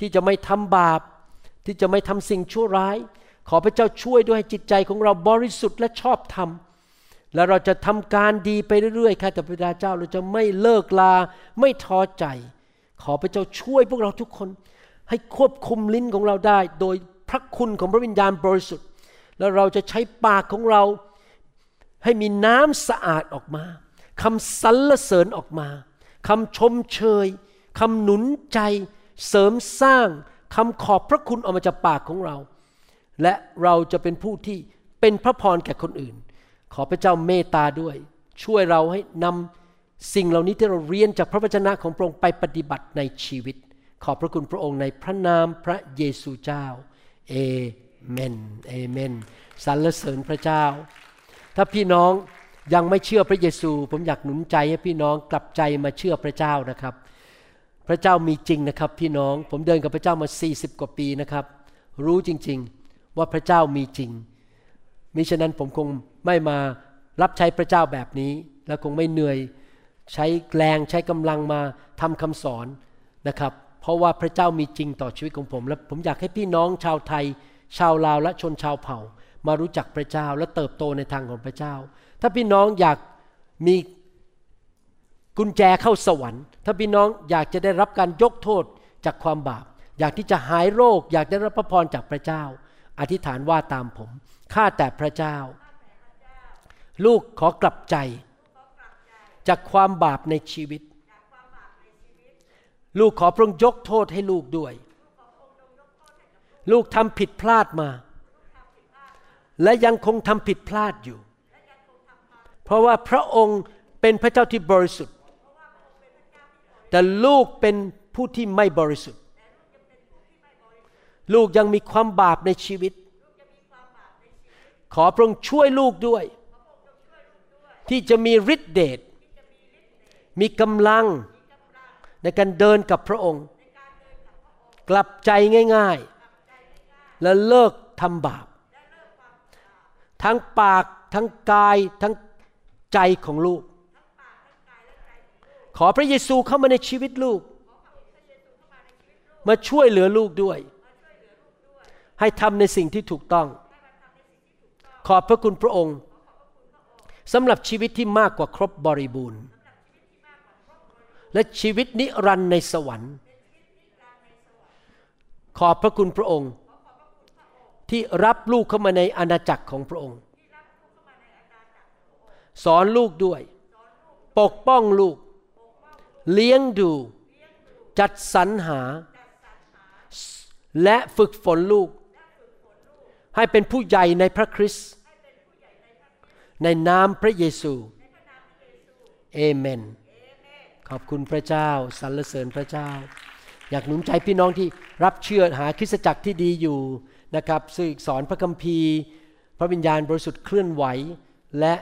ที่จะไม่ทำบาป ที่จะไม่ทำสิ่งชั่วร้าย ขอพระเจ้าช่วยด้วยจิตใจของเราบริสุทธิ์และชอบธรรมและเราจะทำการดีไปเรื่อยๆค่ะแต่พระเจ้าเราจะไม่เลิกลาไม่ท้อใจ ขอพระเจ้าช่วยพวกเราทุกคน ให้ควบคุมลิ้นของเราได้ โดยพระคุณของพระวิญญาณบริสุทธิ์ แล้วเราจะใช้ปากของเรา ให้มีน้ำสะอาดออกมาคำสรรเสริญออกมาคำชมเชยคำหนุนใจ เสริมสร้างคำขอบพระคุณออกมาจากปากของเรา และเราจะเป็นผู้ที่เป็นพระพรแก่คนอื่น ขอพระเจ้าเมตตาด้วย ช่วยเราให้นำสิ่งเหล่านี้ที่เราเรียนจากพระวจนะของพระองค์ไปปฏิบัติในชีวิต ขอบพระคุณพระองค์ในพระนามพระเยซูเจ้าเอเมนเอเมนสรรเสริญพระเจ้า ถ้าพี่น้องยังไม่เชื่อพระเยซู ผมอยากหนุนใจให้พี่น้องกลับใจมาเชื่อพระเจ้านะครับ พระเจ้ามีจริงนะครับ พี่น้องผมเดินกับพระเจ้ามา 40 กว่าปีนะครับ รู้จริงๆว่าพระเจ้ามีจริงมิฉะนั้นผมคงไม่มารับใช้พระเจ้าแบบนี้ และคงไม่เหนื่อยใช้แรงใช้กำลังมาทำคำสอนนะครับ เพราะว่าพระเจ้ามีจริงต่อชีวิตของผม และผมอยากให้พี่น้องชาวไทย ชาวลาวและชนชาวเผ่า มารู้จักพระเจ้าและเติบโตในทางของพระเจ้า ถ้าพี่น้องอยากมีกุญแจเข้าสวรรค์ ถ้าพี่น้องอยากจะได้รับการยกโทษจากความบาป อยากที่จะหายโรค อยากได้รับพระพรจากพระเจ้า อธิษฐานว่าตามผมข้าแต่พระเจ้า ลูกขอกลับใจ จากความบาปในชีวิต ลูกขอพระองค์ยกโทษให้ลูกด้วย ลูกทำผิดพลาดมา และยังคงทำผิดพลาดอยู่ เพราะว่าพระองค์เป็นพระเจ้าที่บริสุทธิ์ แต่ลูกเป็นผู้ที่ไม่บริสุทธิ์ ลูกยังมีความบาปในชีวิต ขอพระองค์ช่วยลูกด้วย ที่จะมีฤทธิเดช มีกำลังในการเดินกับพระองค์ กลับใจง่าย ๆ และเลิกทำบาป ทั้งปากทั้งกายทั้งใจของลูก ขอพระเยซูเข้ามาในชีวิตลูก มาช่วยเหลือลูกด้วย ให้ทำในสิ่งที่ถูกต้อง ขอบพระคุณพระองค์สำหรับชีวิตที่มากกว่าครบบริบูรณ์ และชีวิตนิรันดร์ในสวรรค์ ขอบพระคุณพระองค์ ที่รับลูกเข้ามาในอาณาจักรของพระองค์ สอนลูกด้วย ปกป้องลูก เลี้ยงดู จัดสรรหา และฝึกฝนลูก ให้เป็นผู้ใหญ่ในพระคริสต์ในนามพระเยซูเอเมน ขอบคุณพระเจ้าสรรเสริญพระเจ้า อยากหนุนใจพี่น้องที่รับเชื่อหาคริสตจักรที่ดีอยู่ นะครับซึ่งสอนพระคัมภีร์ พระวิญญาณบริสุทธิ์เคลื่อนไหว และ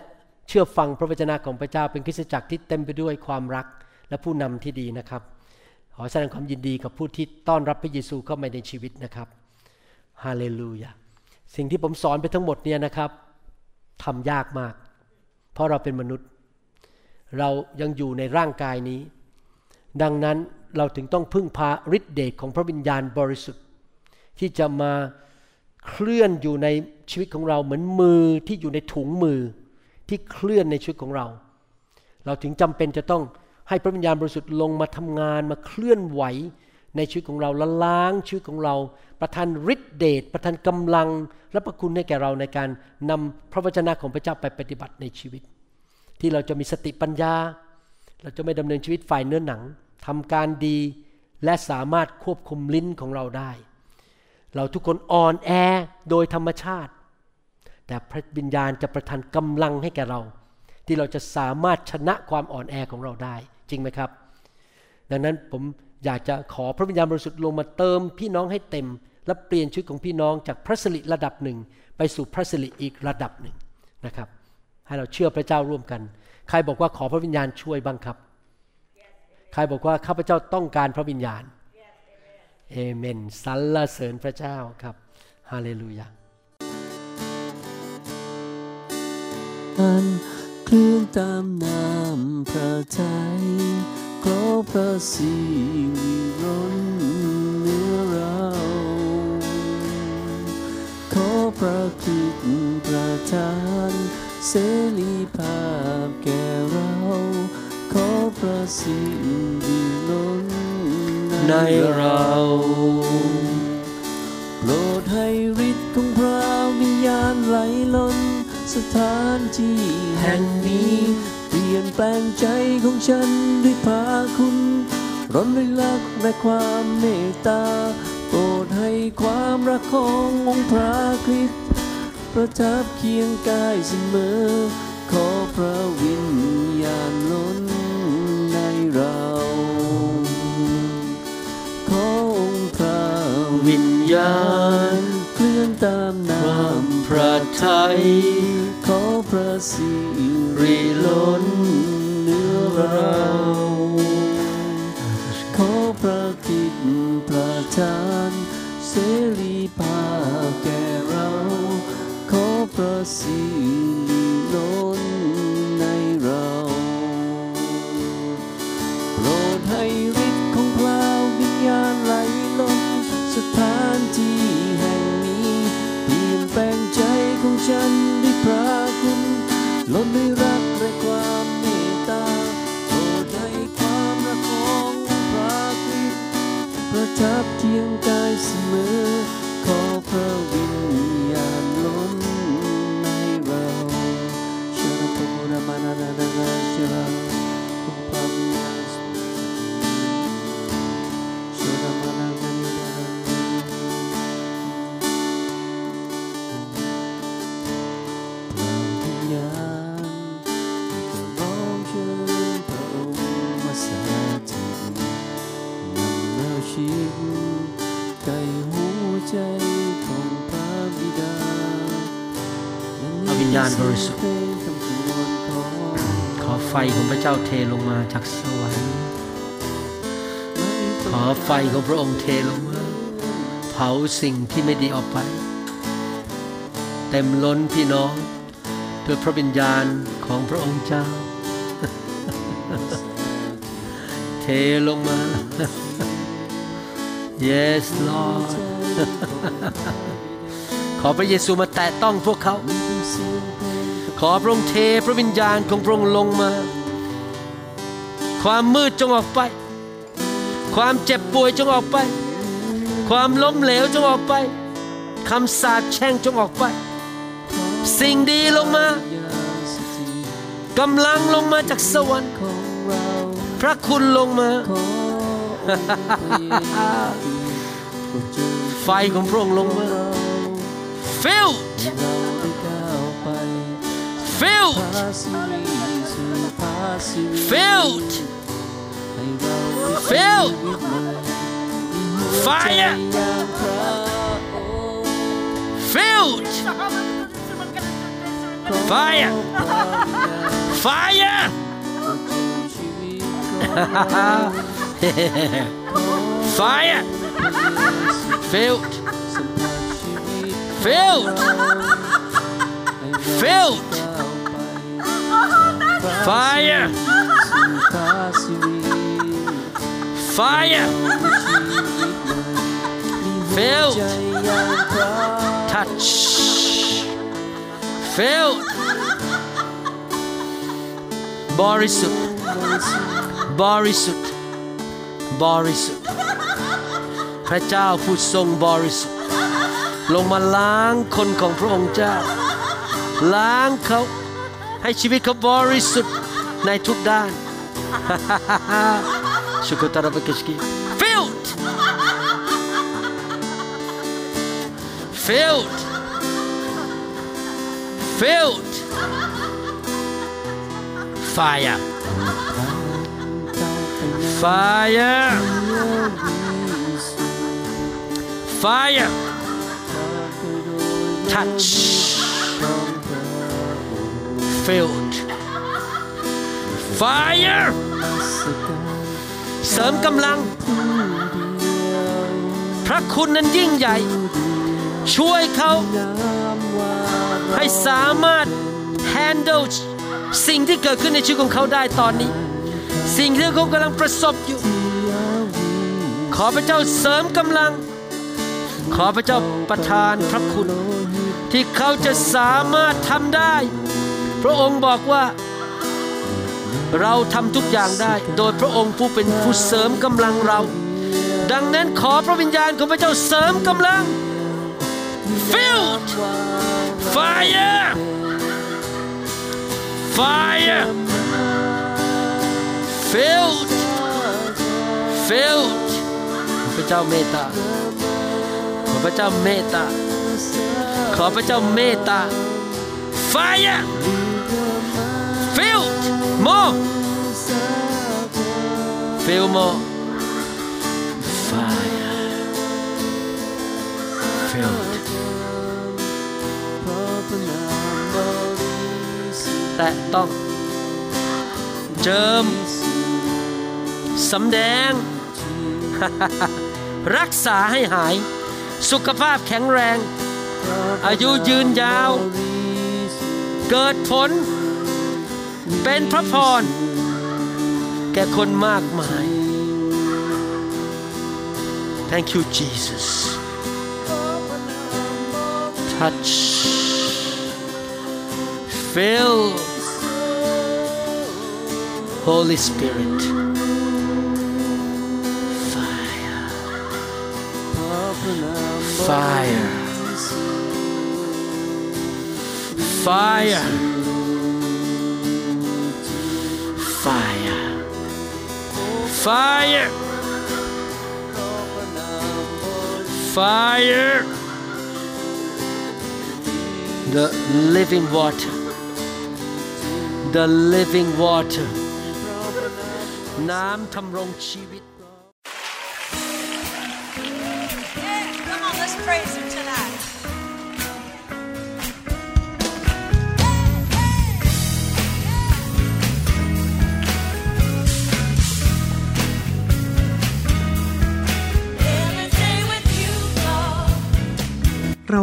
เชื่อฟังพระวจนะของพระเจ้าเป็นคริสตจักรที่เต็มไปด้วยความรักและผู้นำที่ดีนะครับ ขอแสดงความยินดีกับผู้ที่ต้อนรับพระเยซูเข้ามาในชีวิตนะครับฮาเลลูยาสิ่งที่ผมสอนไปทั้งหมดเนี่ยนะครับทำยากมาก เพราะเราเป็นมนุษย์ เรายังอยู่ในร่างกายนี้ ดังนั้นเราถึงต้องพึ่งพาฤทธิเดชของพระวิญญาณบริสุทธิ์ ที่จะมา เคลื่อนอยู่ในชีวิตของเราเหมือนมือที่อยู่ในถุงมือที่เคลื่อนในชีวิตของเรา เราถึงจำเป็นจะต้องให้พระวิญญาณบริสุทธิ์ลงมาทำงานมาเคลื่อนไหวในชีวิตของเราละล้างชีวิตของเรา ประทานฤทธิเดชประทานกำลัง และประคุณให้แก่เราในการนำพระวจนะของพระเจ้าไปปฏิบัติในชีวิต ที่เราจะมีสติปัญญา เราจะไม่ดำเนินชีวิตฝ่ายเนื้อหนังทำการดีและสามารถควบคุมลิ้นของเราได้ เราทุกคนอ่อนแอโดยธรรมชาติ แต่พระวิญญาณจะประทานกำลังให้แก่เรา ที่เราจะสามารถชนะความอ่อนแอของเราได้ จริงไหมครับ ดังนั้นผมอยากจะขอพระวิญญาณบริสุทธิ์ลงมาเติมพี่น้องให้เต็ม และเปลี่ยนชีวิตของพี่น้องจากพระสิริระดับหนึ่ง ไปสู่พระสิริอีกระดับหนึ่งนะครับ ให้เราเชื่อพระเจ้าร่วมกัน ใครบอกว่าขอพระวิญญาณช่วยบ้างครับ ใครบอกว่าข้าพเจ้าต้องการพระวิญญาณ เอเมนสรรเสริญพระเจ้าครับ ฮาเลลูยาอันเคลื่อนตามน้ำพระทัยขอพระสิริล้นเนือเราขอพระคริสต์ประทานเสรีภาพแก่เรา ขอพระสิริล้น ในเราโปรดให้ฤทธิ์ของพระวิญญาณไหลล้นสถานที่แห่งนี้ เปลี่ยนแปลงใจของฉันด้วยพาคุณร้อนด้วยรักและความเมตตา โปรดให้ความรักขององค์พระคริสต์ประทับเคียงกายเสมอ ขอพระวิญญาณล้นในเรา วิญญาณเคลื่อนตามน้ำพระทัยขอพระสิริล้นเหนือเราขอพระกิตประทานเสรีภาพแก่เราขอพระสิริล้นในเราโปรดให้ ที่แห่งนี้เปลี่ยนแปลงใจของฉัน ของพระเจ้าเทลงมาจากสวรรค์ ขอไฟของพระองค์เทลงมา เผาสิ่งที่ไม่ดีออกไป เต็มล้นพี่น้องด้วยพระวิญญาณของพระองค์เจ้า เทลงมา yes Lord ขอพระเยซูมาแตะต้องพวกเขา ขอพระองค์เทพระวิญญาณของพระองค์ลงมา ความมืดจงออกไป ความเจ็บป่วยจงออกไป ความล้มเหลวจงออกไปคำสาปแช่งจงออกไป สิ่งดีลงมากำลังลงมาจากสวรรค์พระคุณลงมา ไฟของพระองค์ลงมา filled filled filled. Filled. Fire. Filled. Fire. Fire. Fire. Filled. Filled. Filled fire fire filled touch filled บริสุทธิ์บริสุทธิ์บริสุทธิ์พระเจ้าผู้ทรงบริสุทธิ์ลงมาล้างคนของพระองค์เจ้า ล้างเขา ให้ชีวิตเขาบริสุทธิ์ในทุกด้าน ชุกตาราบกิชกี filled filled filled fire fire fire touch Filled fire เสริมกำลัง พระคุณนั้นยิ่งใหญ่ ช่วยเขา ให้สามารถ handle สิ่งที่เกิดขึ้นในชีวิตของเขาได้ตอนนี้ สิ่งที่เขากำลังประสบอยู่ ขอพระเจ้าเสริมกำลัง ขอพระเจ้าประทานพระคุณ ที่เขาจะสามารถทำได้ พระองค์บอกว่าเราทำทุกอย่างได้ โดยพระองค์ผู้เป็นผู้เสริมกำลังเรา ดังนั้นขอพระวิญญาณของพระเจ้าเสริมกำลัง filled fire fire filled filled ขอพระเจ้าเมตตาขอพระเจ้าเมตตาขอพระเจ้าเมตตา fire more fill more fire filled แตะต้องเจิมสำแดง รักษาให้หาย สุขภาพแข็งแรง อายุยืนยาว เกิดผล เป็นพระพร แก่คนมากมาย Thank you Jesus touch fill Holy Spirit fire fire fire fire. Fire. Fire. The living water. The living water. Nam Tham Rong Chivit. Yeah, come on, let's praise him.